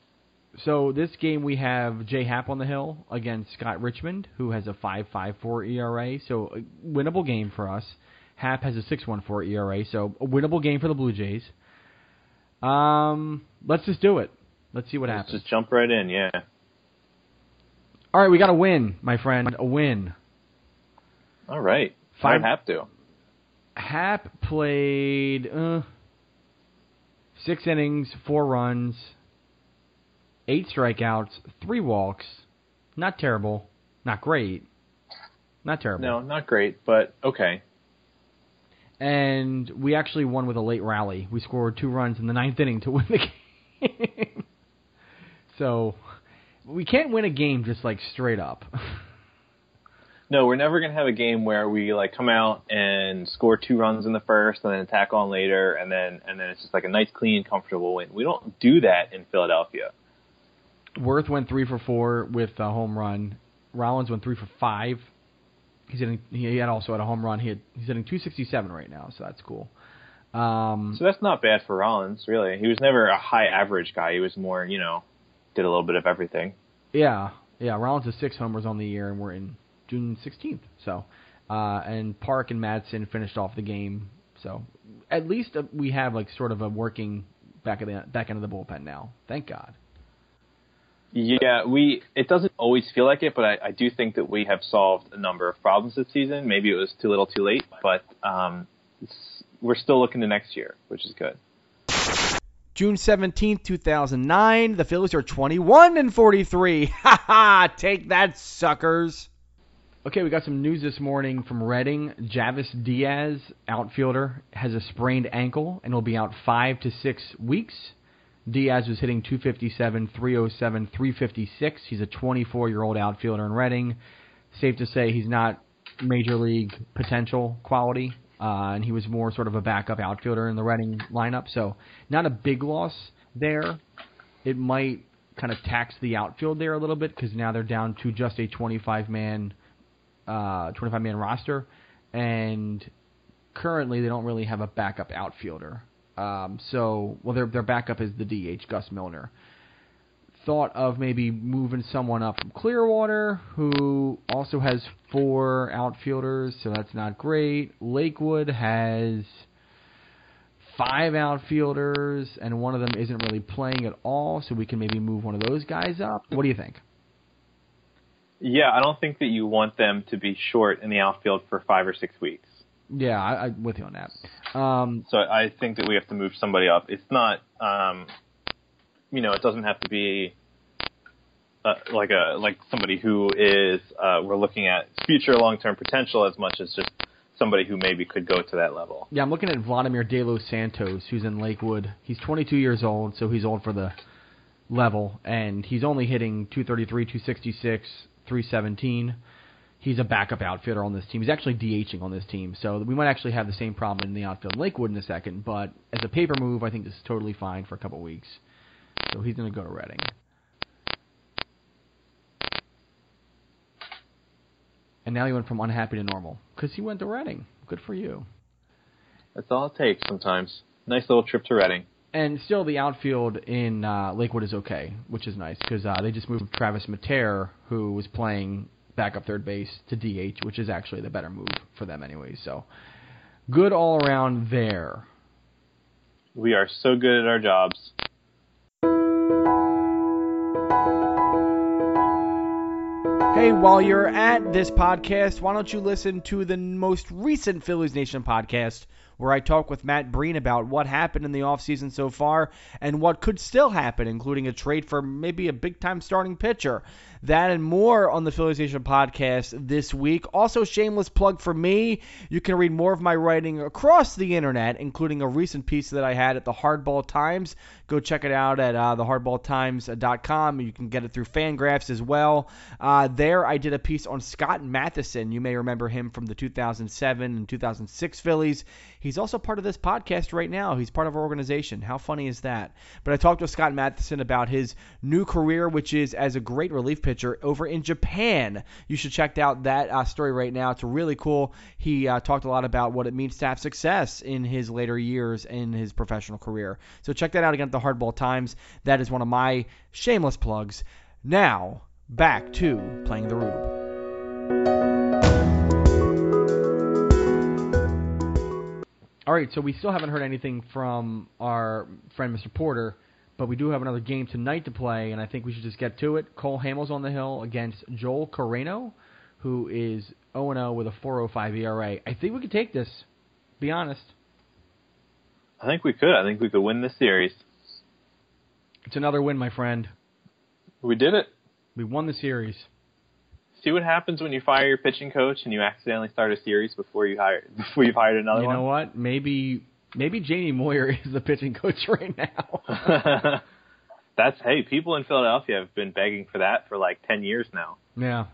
So this game we have Jay Happ on the hill against Scott Richmond, who has a 5.54 ERA. So a winnable game for us. Happ has a 6.14 ERA, so a winnable game for the Blue Jays. Um, let's just do it. Let's see what Let's happens. just jump right in. Yeah. All right, we got a win, my friend. A win. All right. Five- have to. Happ played uh, six innings, four runs, eight strikeouts, three walks. Not terrible. Not great. Not terrible. No, not great, but okay. And we actually won with a late rally. We scored two runs in the ninth inning to win the game. so we can't win a game just like straight up. No, we're never gonna have a game where we like come out and score two runs in the first and then attack on later and then and then it's just like a nice clean comfortable win. We don't do that in Philadelphia. Werth went three for four with a home run. Rollins went three for five. He's hitting. He had also had a home run. He had, he's hitting 267 right now, so that's cool. Um, So that's not bad for Rollins, really. He was never a high average guy. He was more, you know, did a little bit of everything. yeah, yeah. Rollins has six homers on the year, and we're in June 16th. So, uh, and Park and Madson finished off the game. So, at least uh, we have like sort of a working back of the back end of the bullpen now. Thank God. Yeah, we. It doesn't always feel like it, but I, I do think that we have solved a number of problems this season. Maybe it was too little, too late, but um, we're still looking to next year, which is good. June 17th, 2009. The Phillies are 21 and 43. Ha ha! Take that, suckers. Okay, we got some news this morning from Reading. Javis Diaz, outfielder, has a sprained ankle and will be out five to six weeks. Diaz was hitting 257, 307, 356. He's a 24 year old outfielder in Reading. Safe to say he's not major league potential quality, uh, and he was more sort of a backup outfielder in the Reading lineup. So not a big loss there. It might kind of tax the outfield there a little bit because now they're down to just a 25 man, uh, 25 man roster, and currently they don't really have a backup outfielder. Um, so, well, their their backup is the DH Gus Milner. Thought of maybe moving someone up from Clearwater, who also has four outfielders, so that's not great. Lakewood has five outfielders, and one of them isn't really playing at all, so we can maybe move one of those guys up. What do you think? Yeah, I don't think that you want them to be short in the outfield for five or six weeks. Yeah, I, I'm with you on that. Um, So I think that we have to move somebody up. It's not, um, you know, it doesn't have to be uh, like a like somebody who is uh, we're looking at future long term potential as much as just somebody who maybe could go to that level. Yeah, I'm looking at Vladimir De Los Santos, who's in Lakewood. He's 22 years old, so he's old for the level, and he's only hitting 233, 266, 317. He's a backup outfielder on this team. He's actually DHing on this team, so we might actually have the same problem in the outfield in Lakewood in a second. But as a paper move, I think this is totally fine for a couple weeks. So he's going to go to Reading. And now he went from unhappy to normal because he went to Reading. Good for you. That's all it takes sometimes. Nice little trip to Reading. And still, the outfield in uh, Lakewood is okay, which is nice because uh, they just moved Travis Mater, who was playing backup third base, to DH, which is actually the better move for them anyway. So, good all around there. We are so good at our jobs. Hey, while you're at this podcast, why don't you listen to the most recent Phillies Nation podcast where I talk with Matt Breen about what happened in the offseason so far and what could still happen, including a trade for maybe a big time starting pitcher. That and more on the Phillies Nation podcast this week. Also, shameless plug for me. You can read more of my writing across the internet, including a recent piece that I had at the Hardball Times. Go check it out at uh, thehardballtimes.com. You can get it through Fangraphs as well. Uh, there, I did a piece on Scott Mathieson. You may remember him from the 2007 and 2006 Phillies. He's He's also part of this podcast right now. He's part of our organization. How funny is that? But I talked with Scott Mathieson about his new career, which is as a great relief pitcher over in Japan. You should check out that uh, story right now. It's really cool. He uh, talked a lot about what it means to have success in his later years in his professional career. So check that out again at the Hardball Times. That is one of my shameless plugs. Now, back to playing the Rube. All right, so we still haven't heard anything from our friend Mr. Porter, but we do have another game tonight to play, and I think we should just get to it. Cole Hamels on the hill against Joel Coreno, who is 0-0 with a 4.05 ERA. I think we could take this. Be honest. I think we could. I think we could win this series. It's another win, my friend. We did it. We won the series. See what happens when you fire your pitching coach and you accidentally start a series before you hire before you've hired another one. You one. know what? Maybe maybe Jamie Moyer is the pitching coach right now. That's hey, people in Philadelphia have been begging for that for like ten years now. Yeah.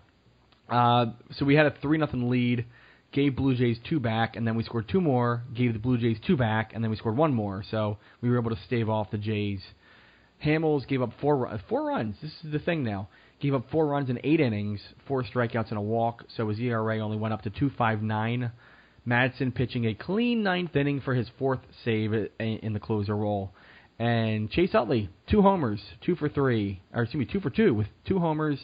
Uh, so we had a three nothing lead, gave Blue Jays two back, and then we scored two more, gave the Blue Jays two back, and then we scored one more. So we were able to stave off the Jays. Hamels gave up four four runs. This is the thing now. Gave up four runs in eight innings, four strikeouts and a walk. So his ERA only went up to two five nine. Madson pitching a clean ninth inning for his fourth save in the closer role. And Chase Utley, two homers, two for three, or excuse me, two for two with two homers,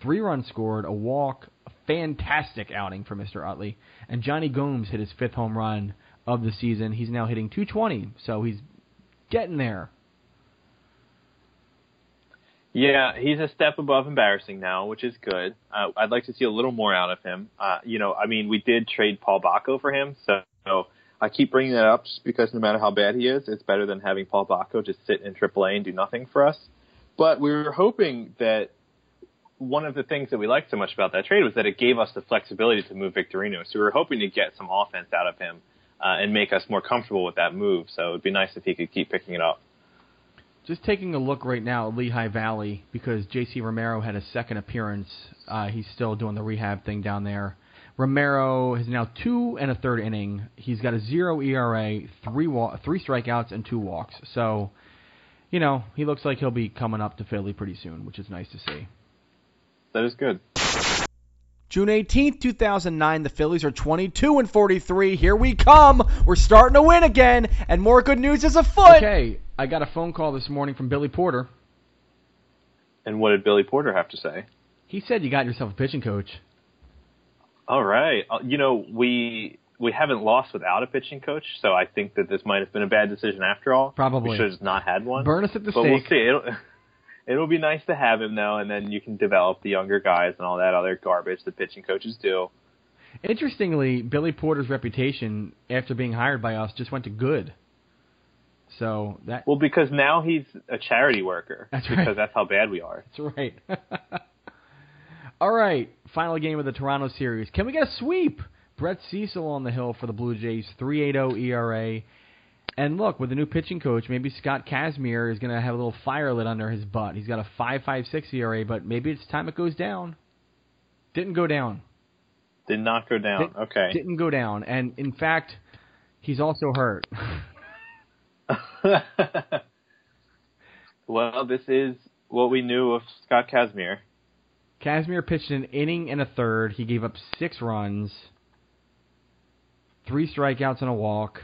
three runs scored, a walk, a fantastic outing for Mr. Utley. And Jonny Gomes hit his fifth home run of the season. He's now hitting 220, so he's getting there. Yeah, he's a step above embarrassing now, which is good. Uh, I'd like to see a little more out of him. Uh, you know, I mean, we did trade Paul Bako for him, so, so I keep bringing that up just because no matter how bad he is, it's better than having Paul Bako just sit in AAA and do nothing for us. But we were hoping that one of the things that we liked so much about that trade was that it gave us the flexibility to move Victorino. So we were hoping to get some offense out of him uh, and make us more comfortable with that move. So it'd be nice if he could keep picking it up. Just taking a look right now at Lehigh Valley because J.C. Romero had a second appearance. Uh, he's still doing the rehab thing down there. Romero has now two and a third inning. He's got a zero ERA, three wa- three strikeouts, and two walks. So, you know, he looks like he'll be coming up to Philly pretty soon, which is nice to see. That is good. June 18th, 2009, the Phillies are 22 and 43. Here we come. We're starting to win again, and more good news is afoot. Okay, I got a phone call this morning from Billy Porter. And what did Billy Porter have to say? He said you got yourself a pitching coach. All right. Uh, You know, we we haven't lost without a pitching coach, so I think that this might have been a bad decision after all. Probably. We should have not had one. Burn us at the but we'll see. It'll, it'll be nice to have him though, and then you can develop the younger guys and all that other garbage that pitching coaches do. Interestingly, Billy Porter's reputation after being hired by us just went to good. So that Well, because now he's a charity worker. That's because right. that's how bad we are. that's right. All right, final game of the Toronto series. Can we get a sweep? Brett Cecil on the hill for the Blue Jays, 3.80 ERA. And look, with the new pitching coach, maybe Scott Kazmir is going to have a little fire lit under his butt. He's got a 5.56 ERA, but maybe it's time it goes down. Didn't go down. Did not go down. Did- okay. Didn't go down. And in fact, he's also hurt. well, this is what we knew of Scott Kazmir. Kazmir pitched an inning and a third. He gave up six runs, three strikeouts and a walk.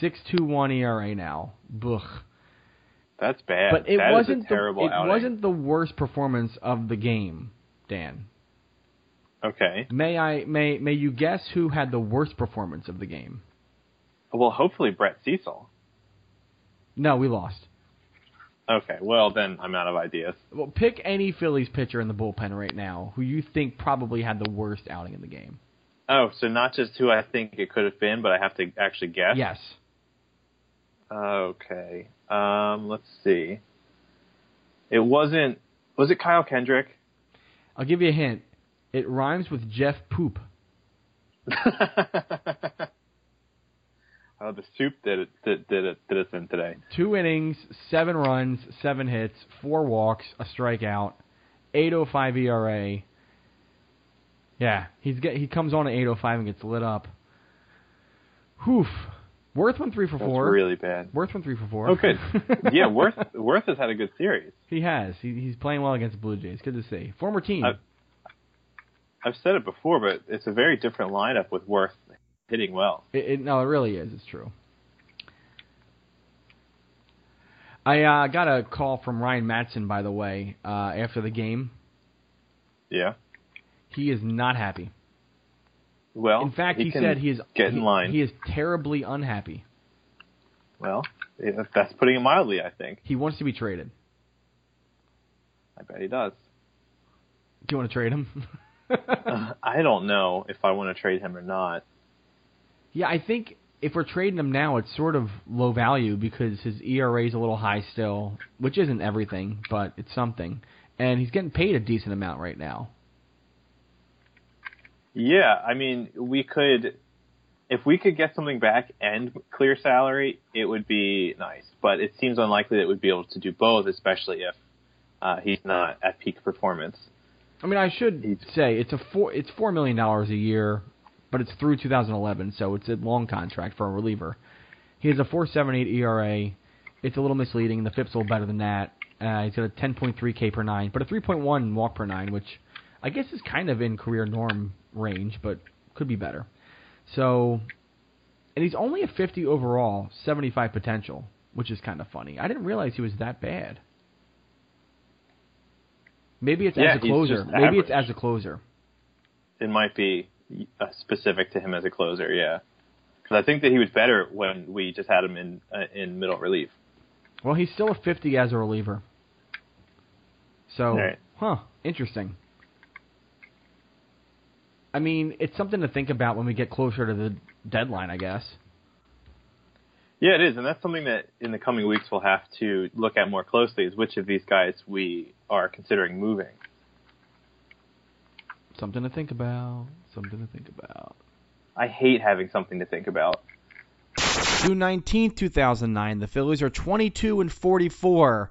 Six two one ERA now. Bugh. That's bad. But it That wasn't a terrible the, it outing. wasn't the worst performance of the game, Dan. Okay. May I may may you guess who had the worst performance of the game? Well, hopefully Brett Cecil. No, we lost. Okay. Well, then I'm out of ideas. Well, pick any Phillies pitcher in the bullpen right now who you think probably had the worst outing in the game. Oh, so not just who I think it could have been, but I have to actually guess. Yes. Okay. Um, let's see. It wasn't. Was it Kyle Kendrick? I'll give you a hint. It rhymes with Jeff Poop. soup did it. Did, did it? Did us in today. Two innings, seven runs, seven hits, four walks, a strikeout, 8.05 ERA. Yeah, he's get he comes on at 8.05 and gets lit up. Whew. Werth went three for That's four. really bad. Werth went three for four. Oh, yeah, Werth Werth has had a good series. he has. He, he's playing well against the Blue Jays. Good to see. Former team. I- I've said it before, but it's a very different lineup with Werth hitting well. It, it, no, it really is. It's true. I uh, got a call from Ryan Madson, by the way, uh, after the game. Yeah. He is not happy. Well, In fact, he, can said he is get in he- line. He is terribly unhappy. well, that's putting it mildly. I think. He wants to be traded. I bet he does. Do you want to trade him? Uh, I don't know if I want to trade him or not. Yeah, I think if we're trading him now, it's sort of low value because his ERA is a little high still, which isn't everything, but it's something. And he's getting paid a decent amount right now. Yeah, I mean, we could, if we could get something back and clear salary, it would be nice. But it seems unlikely that we'd be able to do both, especially if uh, he's not at peak performance. I mean, I should say it's a four it's four million dollars a year, but it's through 2011, so it's a long contract for a reliever. He has a 4.78 ERA. It's a little misleading. The FIP's a little better than that. Uh, he's got a 10.3 K per nine, but a 3.1 walk per nine, which I guess is kind of in career norm range, but could be better. So, and he's only a 50 overall, 75 potential, which is kind of funny. I didn't realize he was that bad. Maybe it's Yeah, as a closer. Maybe it's as a closer. It might be specific to him as a closer, yeah. Because I think that he was better when we just had him in uh, in middle relief. Well, he's still a 50 as a reliever. So, Right. huh, interesting. I mean, it's something to think about when we get closer to the deadline, I guess. Yeah, it is, and that's something that in the coming weeks we'll have to look at more closely. Is which of these guys we are considering moving? Something to think about. Something to think about. I hate having something to think about. June 19th, 2009. The Phillies are 22 and 44.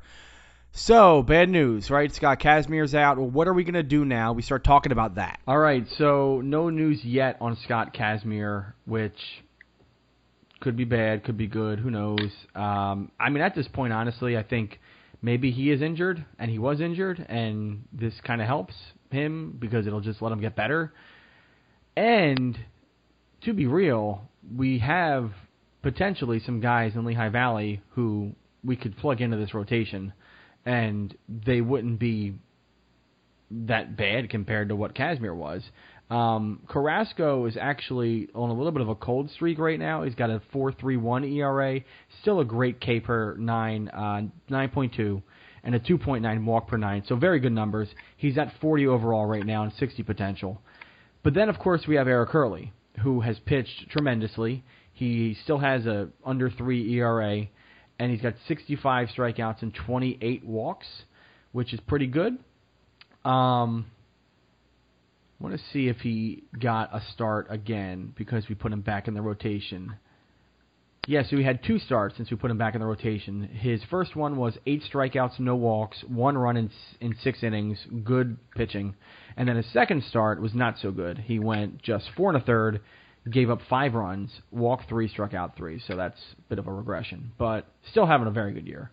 So, bad news, right? Scott Kazmir's out. Well, what are we going to do now? We start talking about that. All right, so no news yet on Scott Kazmir, which could be bad, could be good, who knows. Um, I mean, at this point, honestly, I think maybe he is injured, and he was injured, and this kind of helps him because it'll just let him get better. And to be real, we have potentially some guys in Lehigh Valley who we could plug into this rotation, and they wouldn't be that bad compared to what Kazmir was. Um, Carrasco is actually on a little bit of a cold streak right now. He's got a 4.31 ERA, still a great K per nine, uh, 9.2, and a 2.9 walk per nine. So very good numbers. He's at 40 overall right now and 60 potential. But then, of course, we have Eric Hurley, who has pitched tremendously. He still has a under three ERA, and he's got 65 strikeouts and 28 walks, which is pretty good. Um, I want to see if he got a start again because we put him back in the rotation. Yeah, so he had two starts since we put him back in the rotation. His first one was eight strikeouts, no walks, one run in in six innings, good pitching, and then his second start was not so good. He went just four and a third, gave up five runs, walked three, struck out three. So that's a bit of a regression, but still having a very good year.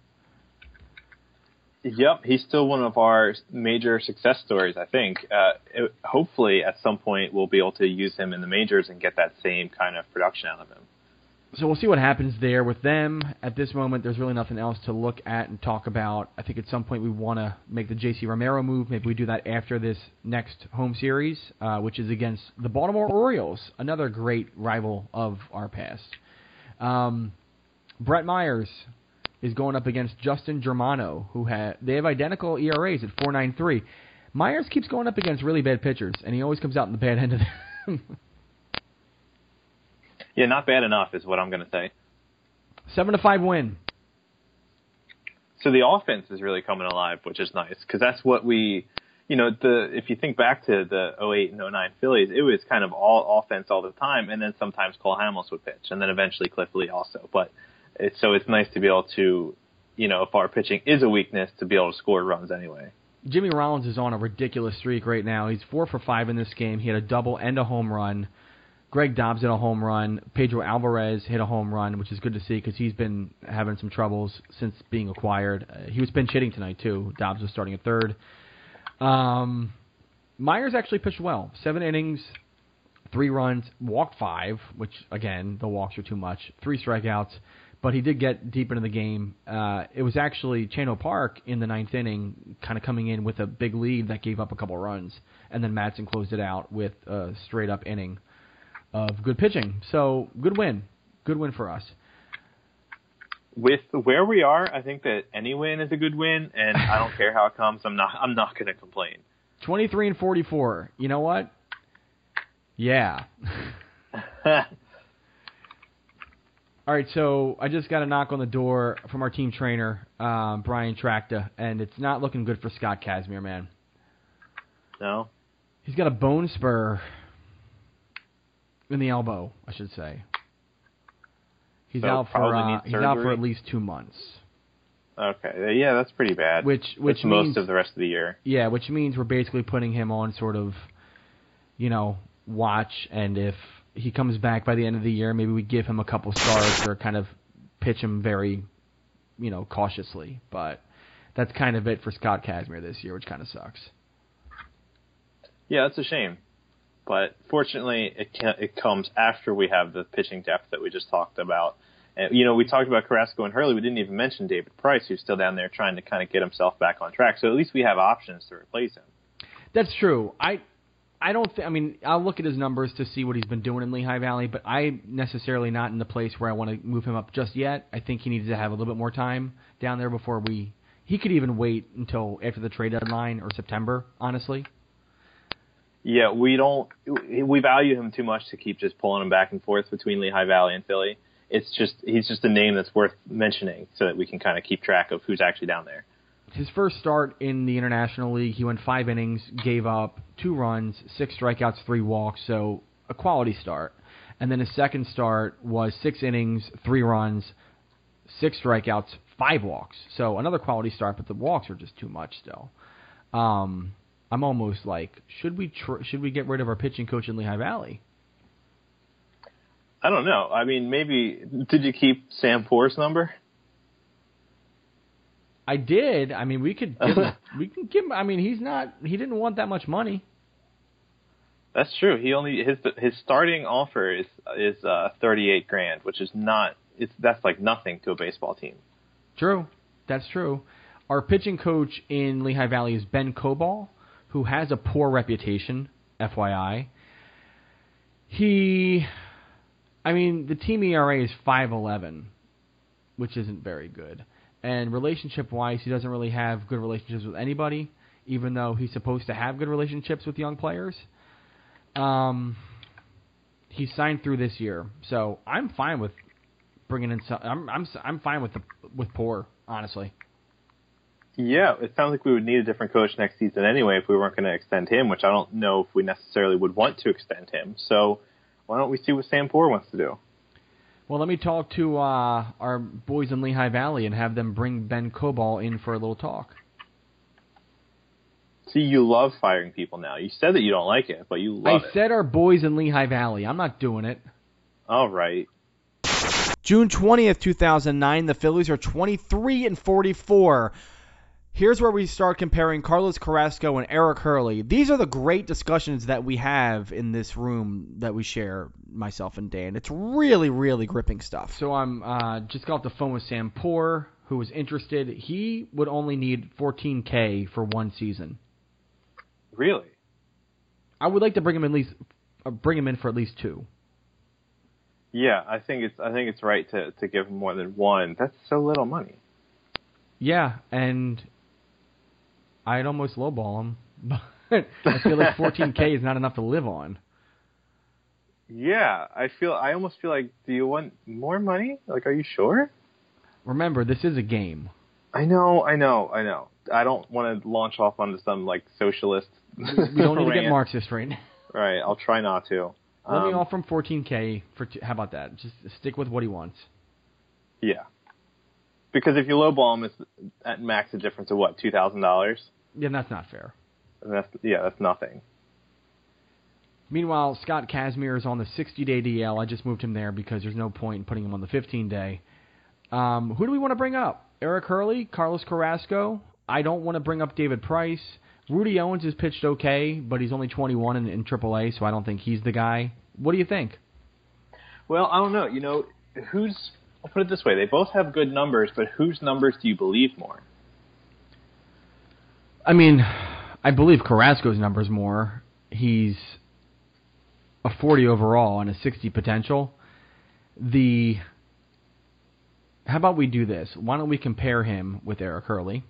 Yep, he's still one of our major success stories. I think. Uh, it, hopefully, at some point, we'll be able to use him in the majors and get that same kind of production out of him. So we'll see what happens there with them. At this moment, there's really nothing else to look at and talk about. I think at some point we want to make the J.C. Romero move. Maybe we do that after this next home series, uh, which is against the Baltimore Orioles, another great rival of our past. Um, Brett Myers is going up against Justin Germano, who had they have identical ERAs at 4.93. Myers keeps going up against really bad pitchers, and he always comes out in the bad end of them. Yeah, not bad enough is what I'm going to say. Seven to five win. So the offense is really coming alive, which is nice because that's what we, you know, the if you think back to the 08 and 09 Phillies, it was kind of all offense all the time, and then sometimes Cole Hamels would pitch, and then eventually Cliff Lee also. But it's so it's nice to be able to, you know, if our pitching is a weakness, to be able to score runs anyway. Jimmy Rollins is on a ridiculous streak right now. He's four for five in this game. He had a double and a home run. Greg Dobbs hit a home run. Pedro Alvarez hit a home run, which is good to see because he's been having some troubles since being acquired. Uh, he was pinch hitting tonight too. Dobbs was starting at third. Um, Myers actually pitched well. Seven innings, three runs, walked five, which again the walks are too much. Three strikeouts, but he did get deep into the game. Uh, it was actually Chan Ho Park in the ninth inning, kind of coming in with a big lead that gave up a couple runs, and then Madson closed it out with a straight up inning of good pitching. So good win, good win for us. With where we are, I think that any win is a good win, and I don't care how it comes. I'm not. I'm not going to complain. Twenty three and forty four. You know what? Yeah. All right, so I just got a knock on the door from our team trainer, um, Brian Tracta, and it's not looking good for Scott Kazmir, man. no. He's got a bone spur in the elbow, I should say. He's So out for uh, he's out for at least two months, Okay. Yeah, that's pretty bad. which which That's means most of the rest of the year. yeah, which means we're basically putting him on sort of, you know, watch, and if he comes back by the end of the year, maybe we give him a couple starts or kind of pitch him very, you know, cautiously. But that's kind of it for Scott Kazmir this year, which kind of sucks. Yeah, that's a shame. But fortunately, it can, it comes after we have the pitching depth that we just talked about. And, you know, we talked about Carrasco and Hurley. We didn't even mention David Price, who's still down there trying to kind of get himself back on track. So at least we have options to replace him. That's true. I I don't. Th- I mean, I'll look at his numbers to see what he's been doing in Lehigh Valley, but I'm necessarily not in the place where I want to move him up just yet. I think he needs to have a little bit more time down there before we. He could even wait until after the trade deadline or September. Honestly, Yeah, we don't. We value him too much to keep just pulling him back and forth between Lehigh Valley and Philly. It's just he's just a name that's worth mentioning so that we can kind of keep track of who's actually down there. his first start in the International League, he went five innings, gave up two runs, six strikeouts, three walks, so a quality start. And then his second start was six innings, three runs, six strikeouts, five walks. So another quality start, but the walks are just too much still. Um, I'm almost like, should we tr- should we get rid of our pitching coach in Lehigh Valley? I don't know. I mean, maybe did you keep Sam Poor's number? I did. I mean, we could give him, we can give him. I mean, he's not. He didn't want that much money. That's true. He only his his starting offer is is uh, thirty eight grand, which is not. It's that's like nothing to a baseball team. True. That's true. Our pitching coach in Lehigh Valley is Ben Cobal, who has a poor reputation, FYI. He, I mean, the team ERA is 5.11, which isn't very good. And relationship-wise, he doesn't really have good relationships with anybody, even though he's supposed to have good relationships with young players. Um, he signed through this year, so I'm fine with bringing in some. I'm I'm I'm fine with the with poor, honestly. Yeah, it sounds like we would need a different coach next season anyway if we weren't going to extend him, which I don't know if we necessarily would want to extend him. So why don't we see what Sam Poor wants to do? Well, let me talk to uh, our boys in Lehigh Valley and have them bring Ben Cobal in for a little talk. See, you love firing people now. You said that you don't like it, but you I love it. said our boys in Lehigh Valley. I'm not doing it. All right. June 20th, 2009, the Phillies are 23 and 44. Here's where we start comparing Carlos Carrasco and Eric Hurley. These are the great discussions that we have in this room that we share, myself and Dan. It's really, really gripping stuff. So I'm uh, just got off the phone with Sam Poor, who was interested. He would only need 14K for one season. Really? I would like to bring him in at least, uh, bring him in for at least two. Yeah, I think it's I think it's right to to give him more than one. That's so little money. Yeah, and I'd almost lowball him, but I feel like 14k is not enough to live on. Yeah, I feel I almost feel like do you want more money? Like are you sure? Remember, this is a game. I know, I know, I know. I don't want to launch off onto some like socialist. We don't need to get. Marxist right now. Right, I'll try not to. Let me Um, offer him 14k for. Two, how about that? Just stick with what he wants. Yeah. Because if you lowball him, it's at max a difference of what two thousand dollars. Yeah, that's not fair. And that's yeah, that's nothing. Meanwhile, Scott Kazmir is on the 60-day DL. I just moved him there because there's no point in putting him on the 15-day. Um, who do we want to bring up? Eric Hurley, Carlos Carrasco. I don't want to bring up David Price. Rudy Owens has pitched okay, but he's only 21 in, in AAA, so I don't think he's the guy. What do you think? Well, I don't know. You know, who's I'll put it this way: they both have good numbers, but whose numbers do you believe more? I mean, I believe Carrasco's numbers more. He's a 40 overall and a 60 potential. The how about we do this? Why don't we compare him with Eric Hurley?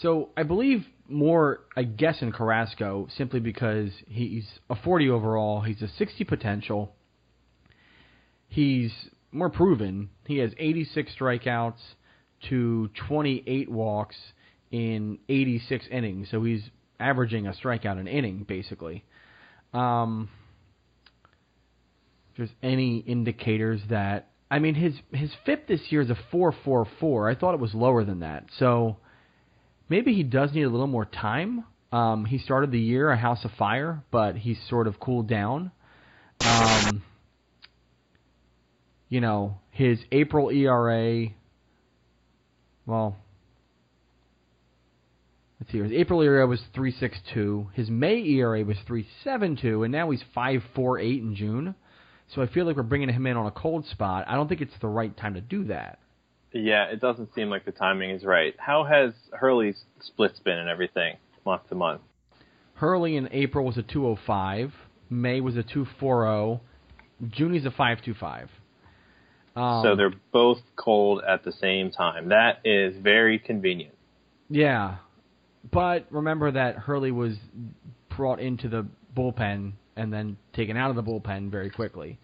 So I believe more, I guess, in Carrasco simply because he's a 40 overall. He's a 60 potential. He's more proven. He has 86 strikeouts to 28 walks in 86 innings. So he's averaging a strikeout an inning, basically. Um, there's any indicators that I mean his his FIP this year is a 4.44. I thought it was lower than that. So maybe he does need a little more time. Um, he started the year a house of fire, but he's sort of cooled down. Um, you know, his April ERA, well, let's see, his April ERA was 3.62. His May ERA was 3.72, and now he's 5.48 in June. So I feel like we're bringing him in on a cold spot. I don't think it's the right time to do that. Yeah, it doesn't seem like the timing is right. How has Hurley's splits been and everything month to month? Hurley in April was a 205. May was a 240. Junie's a 525. Um, so they're both cold at the same time. That is very convenient. Yeah. But remember that Hurley was brought into the bullpen and then taken out of the bullpen very quickly.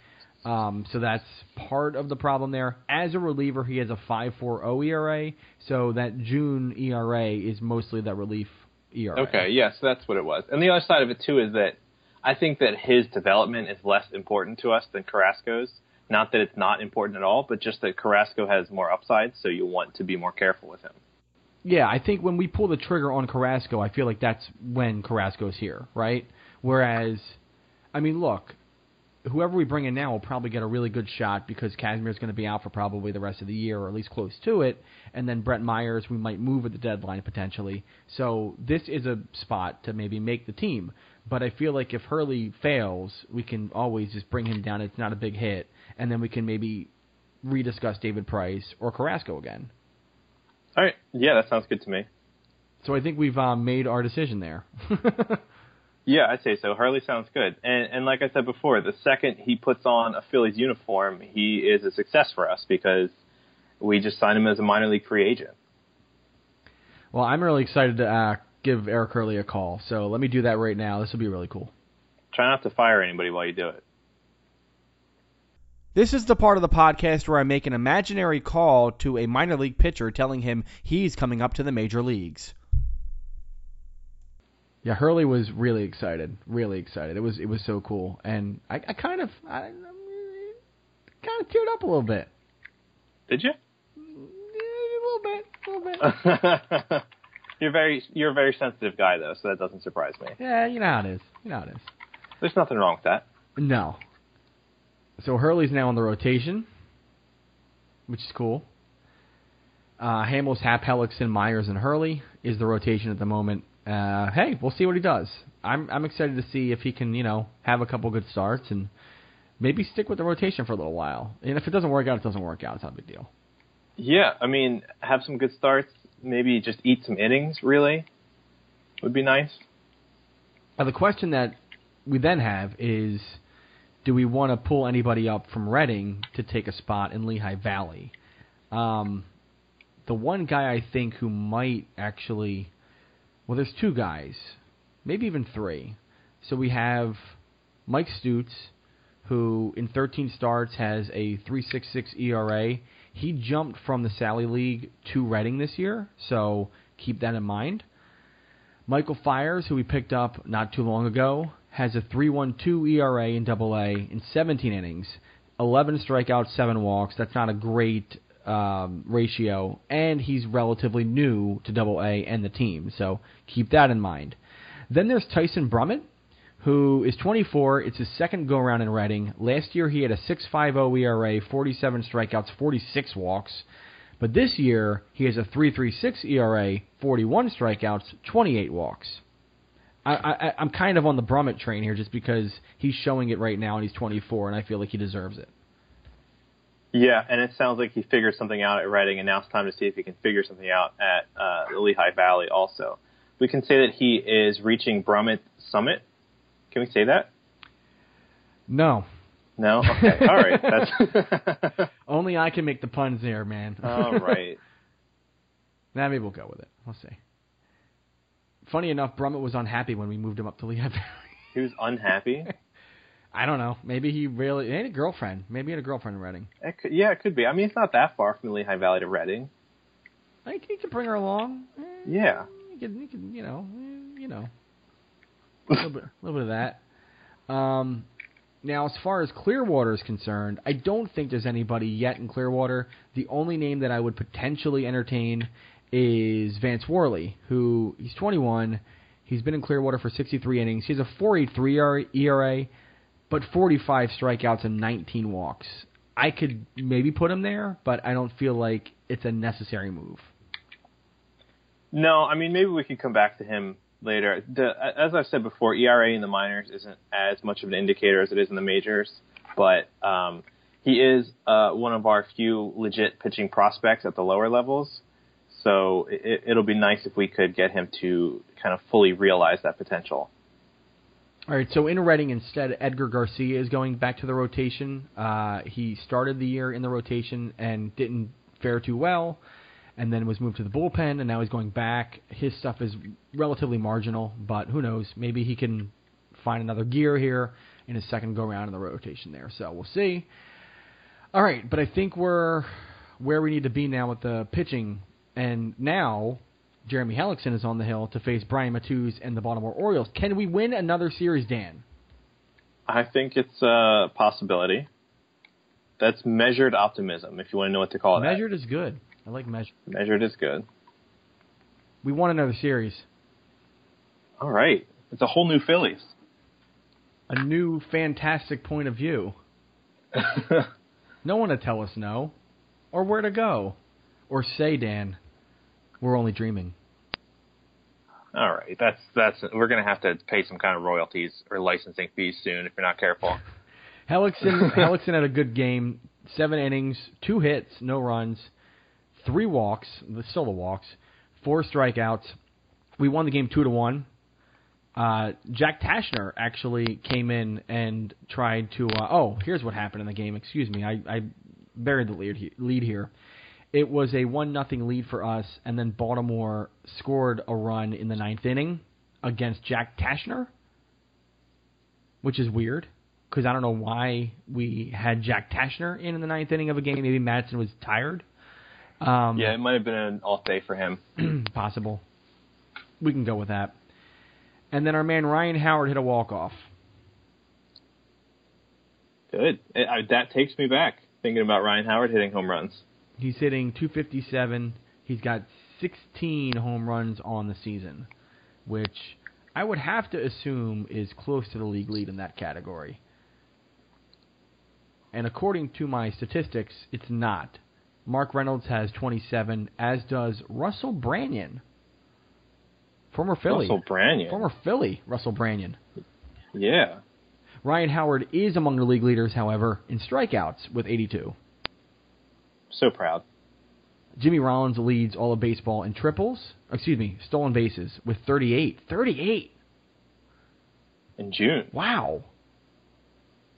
Um, so that's part of the problem there. As a reliever, he has a 5.40 ERA, so that June ERA is mostly that relief ERA. Okay, yes, that's what it was. And the other side of it too is that I think that his development is less important to us than Carrasco's. Not that it's not important at all, but just that Carrasco has more upside, so you want to be more careful with him. Yeah, I think when we pull the trigger on Carrasco, I feel like that's when Carrasco's here, right? Whereas, I mean, look, whoever we bring in now will probably get a really good shot because Kazmir's going to be out for probably the rest of the year or at least close to it. And then Brett Myers, we might move at the deadline potentially. So this is a spot to maybe make the team. But I feel like if Hurley fails, we can always just bring him down. It's not a big hit. And then we can maybe rediscuss David Price or Carrasco again. All right. Yeah, that sounds good to me. So I think we've um, made our decision there. Yeah, I'd say so. Hurley sounds good. And and like I said before, the second he puts on a Phillies uniform, he is a success for us because we just signed him as a minor league free agent. Well, I'm really excited to uh, give Eric Hurley a call. So let me do that right now. This will be really cool. Try not to fire anybody while you do it. This is the part of the podcast where I make an imaginary call to a minor league pitcher telling him he's coming up to the major leagues. Yeah, Hurley was really excited, really excited. It was it was so cool, and I, I kind of I, I kind of teared up a little bit. Did you? Yeah, a little bit, a little bit. you're very you're a very sensitive guy though, so that doesn't surprise me. Yeah, you know how it is. You know how it is. There's nothing wrong with that. No. So Hurley's now on the rotation, which is cool. Uh, Hamels, Happ, Hellickson, Myers, and Hurley is the rotation at the moment uh, hey, we'll see what he does. I'm I'm excited to see if he can you know have a couple good starts and maybe stick with the rotation for a little while. And if it doesn't work out, it doesn't work out. It's not a big deal. Yeah, I mean, have some good starts. Maybe just eat some innings. Really, would be nice. Now the question that we then have is, do we want to pull anybody up from Reading to take a spot in Lehigh Valley? Um, the one guy I think who might actually well, there's two guys, maybe even three. So we have Mike Stutes, who in 13 starts has a 3.66 ERA. He jumped from the Sally League to Reading this year, so keep that in mind. Michael Fires, who we picked up not too long ago, has a 3.12 ERA in Double A in 17 innings, 11 strikeouts, seven walks. That's not a great um, ratio, and he's relatively new to Double A and the team, so keep that in mind. Then there's Tyson Brummett, who is 24. It's his second go around in Reading. Last year he had a 6.50 ERA, 47 strikeouts, 46 walks. But this year he has a 3.36 ERA, 41 strikeouts, 28 walks. I, I, I'm kind of on the Brummett train here just because he's showing it right now and he's 24, and I feel like he deserves it. Yeah, and it sounds like he figured something out at Reading, and now it's time to see if he can figure something out at uh, Lehigh Valley also. We can say that he is reaching Brummett Summit. Can we say that? No. No? Okay. All right. That's Only I can make the puns there, man. All right. Nah, maybe we'll go with it. We'll see. Funny enough, Brummett was unhappy when we moved him up to Lehigh Valley. He was unhappy. I don't know. Maybe he really he had a girlfriend. Maybe he had a girlfriend in Reading. It could, yeah, it could be. I mean, it's not that far from the Lehigh Valley to Reading. I think he could bring her along. Eh, Yeah. You could, you could, you know, eh, you know, a little bit, a little bit of that. Um, now, as far as Clearwater is concerned, I don't think there's anybody yet in Clearwater. The only name that I would potentially entertain is Vance Worley, who he's 21. He's been in Clearwater for 63 innings. He has a 4.83 ERA, but 45 strikeouts and 19 walks. I could maybe put him there, but I don't feel like it's a necessary move. No, I mean maybe we could come back to him later. The, as I've said before, ERA in the minors isn't as much of an indicator as it is in the majors, but um, he is uh, one of our few legit pitching prospects at the lower levels. So it, it'll be nice if we could get him to kind of fully realize that potential. All right, so in Reading instead, Edgar Garcia is going back to the rotation. Uh, he started the year in the rotation and didn't fare too well, and then was moved to the bullpen, and now he's going back. His stuff is relatively marginal, but who knows? Maybe he can find another gear here in his second go round in the rotation there. So we'll see. All right, but I think we're where we need to be now with the pitching, and now Jeremy Hellickson is on the hill to face Brian Matthews and the Baltimore Orioles. Can we win another series, Dan? I think it's a possibility. That's measured optimism, if you want to know what to call it. Measured is good. I like measured. Measured is good. We won another series. All right. It's a whole new Phillies. A new fantastic point of view. No one to tell us no, or where to go, or say, Dan, we're only dreaming. All right. That's that's we're gonna have to pay some kind of royalties or licensing fees soon if you're not careful. Hellickson, Hellickson had a good game. Seven innings, two hits, no runs, three walks, still the walks, four strikeouts. We won the game two to one. Uh, Jack Taschner actually came in and tried to. Uh, oh, here's what happened in the game. Excuse me, I, I buried the lead, lead here. It was a one nothing lead for us, and then Baltimore scored a run in the ninth inning against Jack Taschner, which is weird because I don't know why we had Jack Taschner in in the ninth inning of a game. Maybe Madson was tired. Um, yeah, it might have been an off day for him. possible. We can go with that. And then our man Ryan Howard hit a walk off. Good. It, I, that takes me back thinking about Ryan Howard hitting home runs. He's hitting 257. He's got 16 home runs on the season, which I would have to assume is close to the league lead in that category. And according to my statistics, it's not. Mark Reynolds has 27, as does Russell Branyan, former Philly. Russell Branyan. Former Philly, Russell Branyan. Yeah. Ryan Howard is among the league leaders, however, in strikeouts with 82. So proud. Jimmy Rollins leads all of baseball in triples, excuse me, stolen bases with 38. 38. In June. Wow.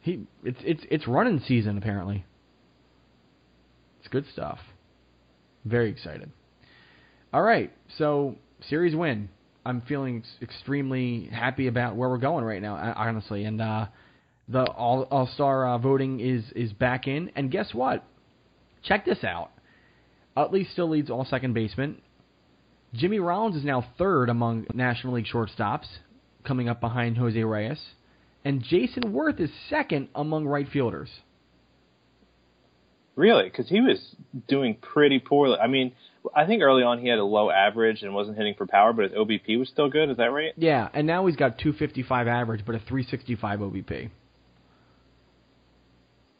He it's it's it's running season apparently. It's good stuff. Very excited. All right, so series win. I'm feeling extremely happy about where we're going right now, honestly. And uh, the All All Star uh, voting is is back in. And guess what? Check this out. Utley still leads all second basemen. Jimmy Rollins is now third among National League shortstops, coming up behind Jose Reyes. And Jason Werth is second among right fielders. Really? Because he was doing pretty poorly. I mean, I think early on he had a low average and wasn't hitting for power, but his OBP was still good. Is that right? Yeah, and now he's got 255 average, but a 365 OBP.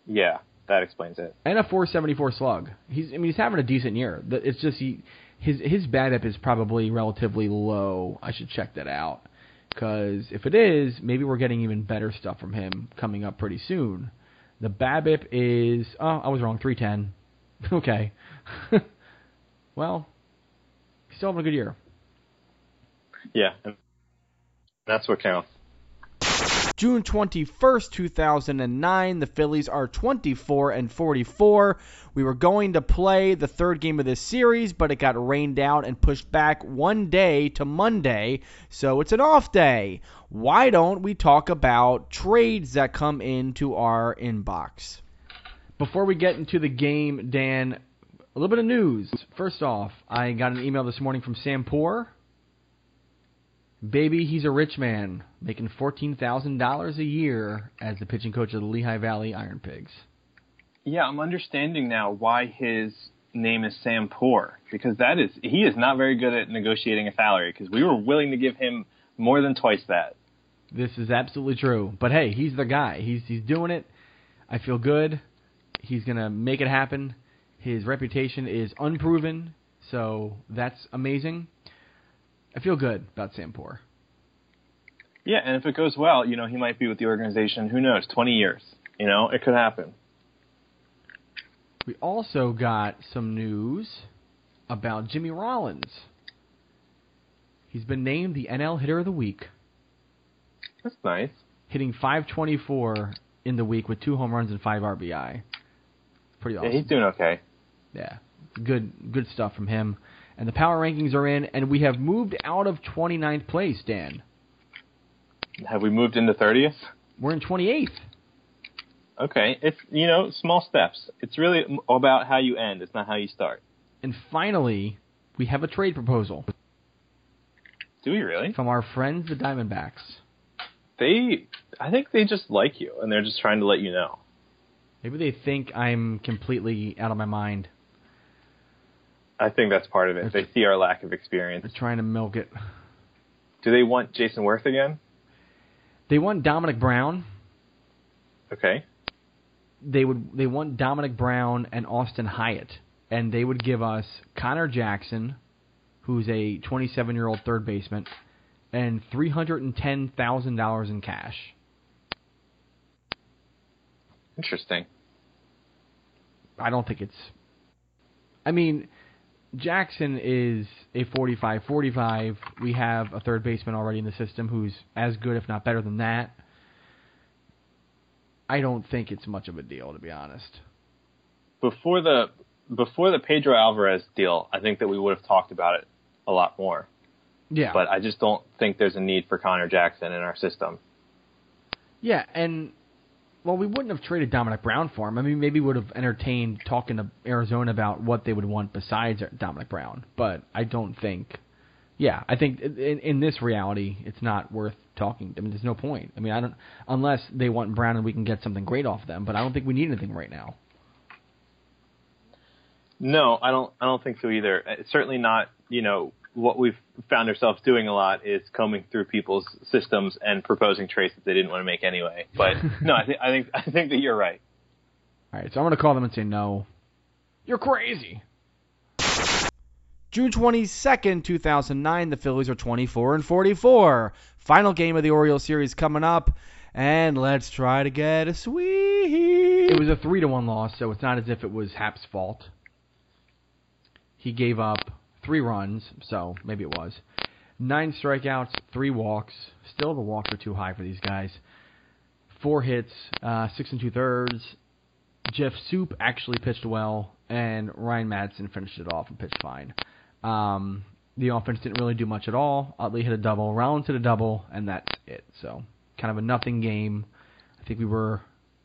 Yeah, that explains it. And a 474 slug. He's, I mean, he's having a decent year. It's just he, his his BABIP is probably relatively low. I should check that out because if it is, maybe we're getting even better stuff from him coming up pretty soon. The BABIP is oh, I was wrong, 310. okay. well, he's still having a good year. Yeah, that's what counts. June 21st, 2009, the Phillies are 24 and 44. We were going to play the third game of this series, but it got rained out and pushed back one day to Monday, so it's an off day. Why don't we talk about trades that come into our inbox? Before we get into the game, Dan, a little bit of news. First off, I got an email this morning from Sam Poor. Baby, he's a rich man, making $14,000 a year as the pitching coach of the Lehigh Valley Iron Pigs. Yeah, I'm understanding now why his name is Sam Poor because that is he is not very good at negotiating a salary because we were willing to give him more than twice that. This is absolutely true. But hey, he's the guy. He's he's doing it. I feel good. He's going to make it happen. His reputation is unproven, so that's amazing. I feel good about Sam Poor. Yeah, and if it goes well, you know, he might be with the organization, who knows, 20 years. You know, it could happen. We also got some news about Jimmy Rollins. He's been named the NL Hitter of the Week. That's nice. Hitting 524 in the week with two home runs and five RBI. Pretty awesome. Yeah, he's doing okay. Yeah, good good stuff from him. And the power rankings are in, and we have moved out of 29th place, Dan. Have we moved into 30th? We're in 28th. Okay, it's you know small steps. It's really about how you end. It's not how you start. And finally, we have a trade proposal. Do we really? From our friends the Diamondbacks. They, I think they just like you, and they're just trying to let you know. Maybe they think I'm completely out of my mind. I think that's part of it. They see our lack of experience. They're trying to milk it. Do they want Jason Werth again? They want Domonic Brown. Okay. They would they want Domonic Brown and Austin Hyatt, and they would give us Conor Jackson, who's a 27 year old third baseman, and three hundred and ten thousand dollars in cash. Interesting. I don't think it's. I mean, Jackson is a 45-45. We have a third baseman already in the system who's as good, if not better than that. I don't think it's much of a deal, to be honest. Before the before the Pedro Alvarez deal, I think that we would have talked about it a lot more. Yeah. But I just don't think there's a need for Conor Jackson in our system. Yeah, and well, we wouldn't have traded Domonic Brown for him. I mean, maybe would have entertained talking to Arizona about what they would want besides Dominic Brown. But I don't think. Yeah, I think in, in this reality, it's not worth talking. I mean, there's no point. I mean, I don't unless they want Brown and we can get something great off them. But I don't think we need anything right now. No, I don't. I don't think so either. It's certainly not. You know, what we've found ourselves doing a lot is combing through people's systems and proposing trades that they didn't want to make anyway. But no, I think I think I think that you're right. All right, so I'm going to call them and say no. You're crazy. June 22nd, 2009, the Phillies are 24 and 44. Final game of the Orioles series coming up, and let's try to get a sweep. It was a 3 to 1 loss, so it's not as if it was Happ's fault. He gave up three runs, so maybe it was. Nine strikeouts, three walks. Still, the walks are too high for these guys. Four hits, uh, six and two thirds. Jeff Soup actually pitched well, and Ryan Madson finished it off and pitched fine. Um, the offense didn't really do much at all. Utley hit a double, Rollins hit a double, and that's it. So, kind of a nothing game. I think we were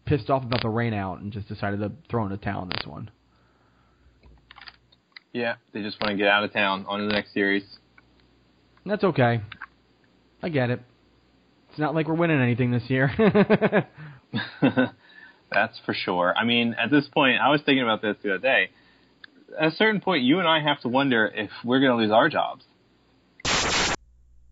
pissed off about the rain out and just decided to throw in the towel on this one. Yeah, they just want to get out of town on to the next series. That's okay. I get it. It's not like we're winning anything this year. That's for sure. I mean, at this point, I was thinking about this the other day. at a certain point, you and I have to wonder if we're going to lose our jobs.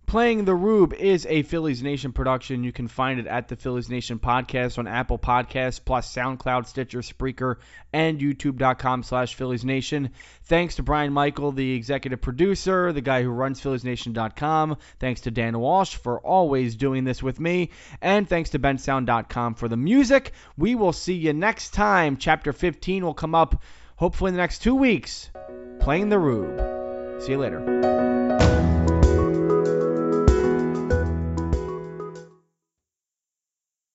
Playing the Rube is a Phillies Nation production. You can find it at the Phillies Nation podcast on Apple Podcasts, plus SoundCloud, Stitcher, Spreaker, and YouTube.com slash Phillies Nation. Thanks to Brian Michael, the executive producer, the guy who runs PhilliesNation.com. Thanks to Dan Walsh for always doing this with me. And thanks to BenSound.com for the music. We will see you next time. Chapter 15 will come up hopefully in the next two weeks. Playing the Rube. See you later.